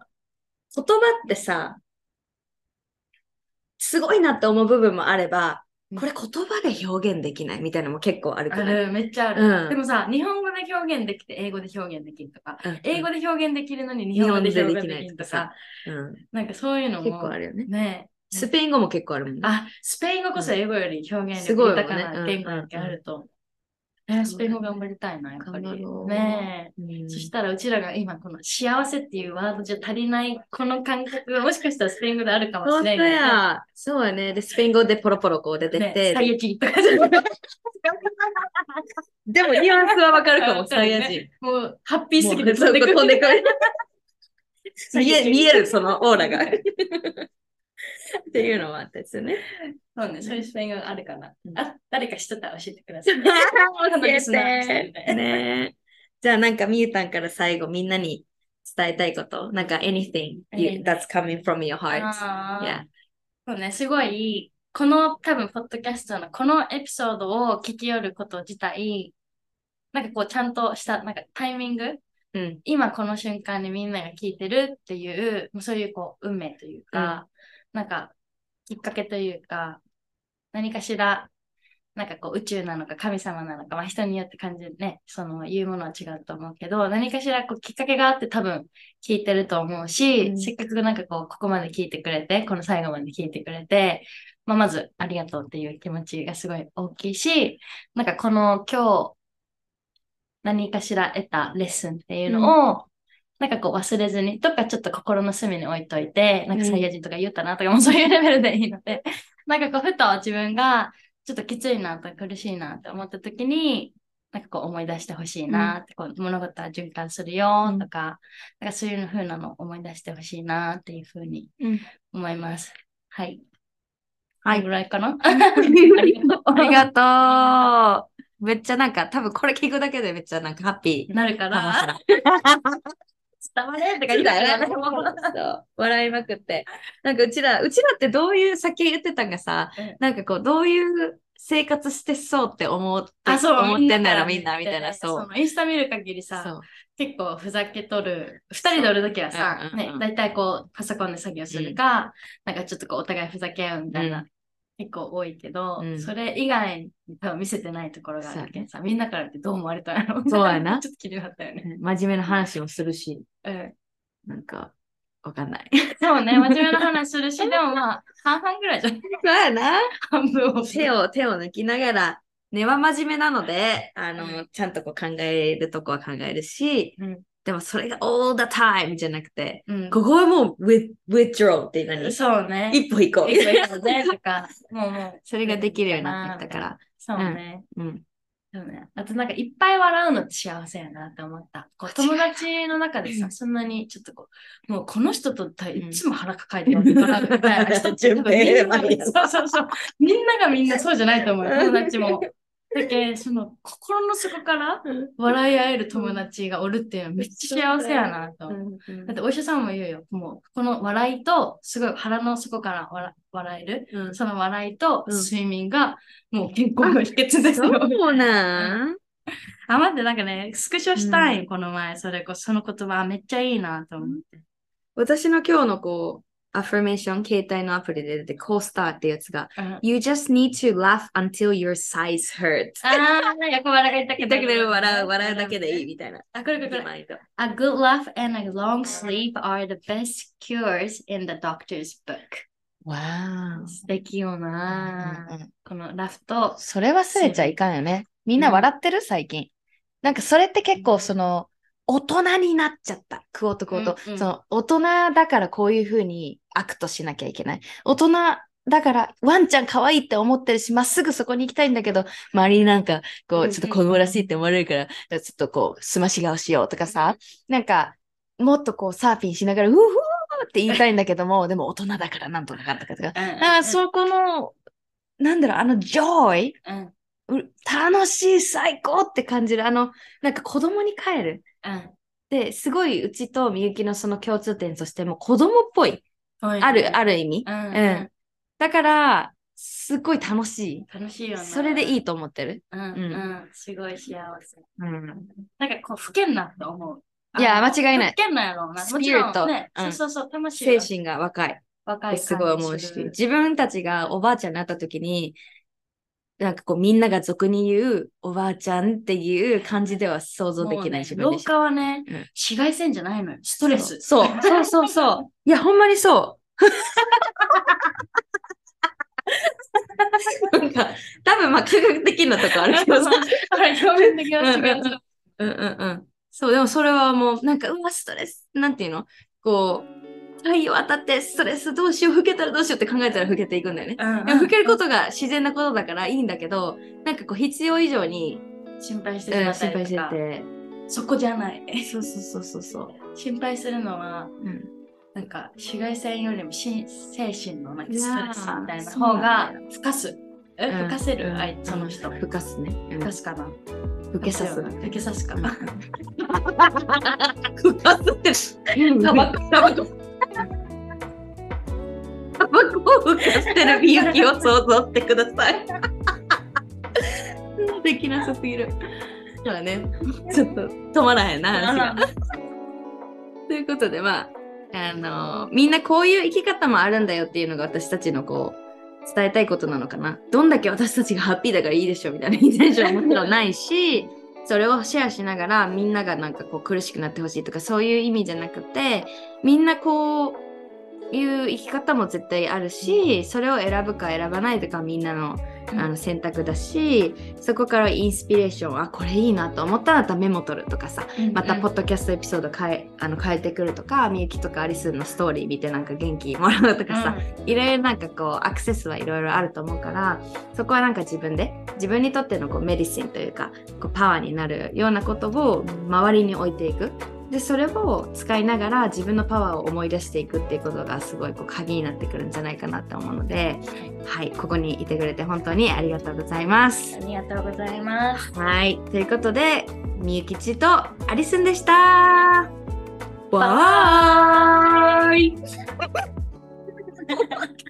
言葉ってさ、すごいなって思う部分もあれば、これ言葉で表現できない？みたいなのも結構あるくないある、めっちゃある。うんでもさ、日本語で表現できて、英語で表現できるとか、うん英語で表現できるのに日本語で表現できるとか、うん。なんかそういうのも、結構あるよね。ね。スペイン語も結構あるもんね。あ、スペイン語こそ英語より表現力豊かな言語だけあると。えースペイン語頑張りたいな、やっぱりねえ。うんそしたらうちらが今この幸せっていうワードじゃ足りないこの感覚がもしかしたらスペイン語であるかもしれない、や。そうやね。で、スペイン語でポロポロこう出てきね、て。サイヤ人とかじゃでもニュアンスはわかるかも、サイヤ人。もうハッピーすぎて飛んでくる。<laughs> 見える、そのオーラが。<laughs> っていうのもあったですよね。そうね、そういうスペイン語があるかな。うんあ、誰か知ってたら教えてください。<laughs> ねじゃあなんかみゆたんから最後みんなに伝えたいこと、なんか anything you, that's coming from your heart. Yeah. そうね、すごい、この多分、ポッドキャストのこのエピソードを聞き寄ること自体、なんかこう、ちゃんとした、なんかタイミング、うん。今この瞬間にみんなが聞いてるっていう、もうそういうこう、運命というか、なんか、きっかけというか、何かしら、なんかこう宇宙なのか神様なのか、まあ人によって感じるね、その言うものは違うと思うけど、何かしらこうきっかけがあって多分聞いてると思うし、うん。せっかくなんかこうここまで聞いてくれて、この最後まで聞いてくれて、まあまずありがとうっていう気持ちがすごい大きいし、なんかこの今日何かしら得たレッスンっていうのを、なんかこう忘れずに、どっかちょっと心の隅に置いといて、なんかサイヤ人とか言ったなとかもそういうレベルでいいので、<laughs> なんかこうふと自分がちょっときついなとか苦しいなって思った時に、なんかこう思い出してほしいなって、こう物事は循環するよとか、なんかそういう風なのを思い出してほしいなっていう風にうん思います。はい。はいこれぐらいかな？<laughs> ありがとう。めっちゃなんか、多分これ聞くだけでめっちゃなんかハッピー。なるから、伝われとか言ったらね。そう。笑いまくって。なんかうちら、うちらってどういう、さっき言ってたんがさうん、なんかこう、どういう生活してそうって思って、あ、そう、思ってんだからろ、みんな、みたいな、そそう。のインスタ見る限りさ。結構ふざけとる。二人でおるときはさねだいたいこう、パソコンで作業するか、なんかちょっとこう、お互いふざけ合うみたいな、うん結構多いけど、うんそれ以外に多分見せてないところがあるけどさ、みんなからってどう思われたんやろそうやな <laughs> ちょっと気になったよね。真面目な話もするし、うん。なんか、わかんない。<laughs> そうね、<laughs> 真面目な話するし、でもまあ、半々ぐらいじゃない？そうやな。半分を。手を、手を抜きながら、根は真面目なので、あうの、ちゃんとこう考えるとこは考えるし、うんでもそれが all the time じゃなくて、うん。ここはもう with, withdraw って何？そうね。一歩行こう。一個一個ね、とか、<laughs> もうもう。それができるようになってきたから。そうね。うん。そうね。あとなんかいっぱい笑うのって幸せやなって思った。こう友達の中でさ、そんなにちょっとこう、もうこの人といつも腹抱えてるみたいな人って <laughs> そうそうそう。みんながみんなそうじゃないと思うよ。友達も。だけその心の底から笑い合える友達がおるっていうのはめっちゃ幸せやなと。だってお医者さんも言うよ。もうこの笑いとすごい腹の底から笑笑える。うんその笑いとうん睡眠がもう健康の秘訣ですよ。そうなんあ、待って、なんかね、スクショしたい、この前、それこそ、その言葉めっちゃいいなと思って。私の今日のこう、アファメーション、携帯のアプリで出て、コースターってやつが、うん、You just need to laugh until your size hurt. あー、横原が言ったけど。笑う、笑うだけでいいみたいな。あ、これこれこれ。A good laugh and a long sleep are the best cures in the doctor's book. わ素敵よな、ーこの laugh と、それ忘れちゃいかんよね。みんな笑ってる？最近。なんかそれって結構その、大人になっちゃった。 quote quote。うんうんその、大人だからこういうふうに act しなきゃいけない。大人だからワンちゃん可愛いって思ってるし、まっすぐそこに行きたいんだけど、周りになんか、こう、うんうんちょっと子供らしいって思われるから、ちょっとこう、すまし顔しようとかさ、なんか、もっとこう、サーフィンしながら、うふーって言いたいんだけども、でも大人だからなんとかかんとかとか。うんうんだからそこの、なんだろう、あの、 joy うんう楽しい、最高って感じる。あの、なんか子供に帰る。うんで、すごいうちとみゆきのその共通点としても子供っぽい。うんある、ある意味。うんうんうんだから、すっごい楽しい。楽しいよね。それでいい。いと思ってる。うんううん。すごい幸せ。うん。なんかこう、老けんなって思う。いや間違いない老けんなやろうな。スピリットうんそうそうそう、魂が精神が若い。若いすごい思うし自分たちがおばあちゃんになった時に、なんかこうみんなが俗に言うおばあちゃんっていう感じでは想像できない自分で老化はね、うん紫外線じゃないのよ。ストレス。そう、そうそうそう。<laughs> いや、ほんまにそう。なんか、多分まあ科学的なとこあるけどさ。はい、表面的な違いうんうんうん。そう、でもそれはもう、なんか、うわ、ストレス、なんていうの？こう、太陽当たってストレスどうしよう、老けたらどうしようって考えたら老けていくんだよね。うんでも老けることが自然なことだからいいんだけど、なんかこう必要以上に、心配してうんしまった心配してりとか。て。そこじゃない。そうそうそうそうそう。心配するのは、うんなんか紫外線よりもし精神のなんかストレスみたいな方がふかす。え、うんふかせる、うんあいその人。ふかすね。うんふかすかな。ふけさす。ふけさすかうんな。ふかすって <laughs> タバコ、タバコ。タバコをふかしてるみゆきを想像してください。できなさすぎる。だからね、ちょっと止まらへんな、話が。ということで、まあ、あのみんなこういう生き方もあるんだよっていうのが私たちのこう、伝えたいことなのかな。どんだけ私たちがハッピーだからいいでしょみたいな <laughs> インテンションはもちろんないし、それをシェアしながらみんながなんかこう苦しくなってほしいとかそういう意味じゃなくて、みんなこういう生き方も絶対あるし、それを選ぶか選ばないとかみんなのあの選択だし、そこからインスピレーション、あ、これいいなと思ったらまたメモ取るとかさ、またポッドキャストエピソード変えあの変えてくるとか、みゆきとかアリスのストーリー見てなんか元気もらうとかさ、いろいろなんかこうアクセスはいろいろあると思うからそこはなんか自分で自分にとってのこうメディシンというかこうパワーになるようなことを周りに置いていくでそれを使いながら自分のパワーを思い出していくっていうことがすごいこう鍵になってくるんじゃないかなと思うので、はい、ここにいてくれて本当にありがとうございます。ありがとうございます。はい、ということでみゆきちとアリスンでした。バイ。<laughs>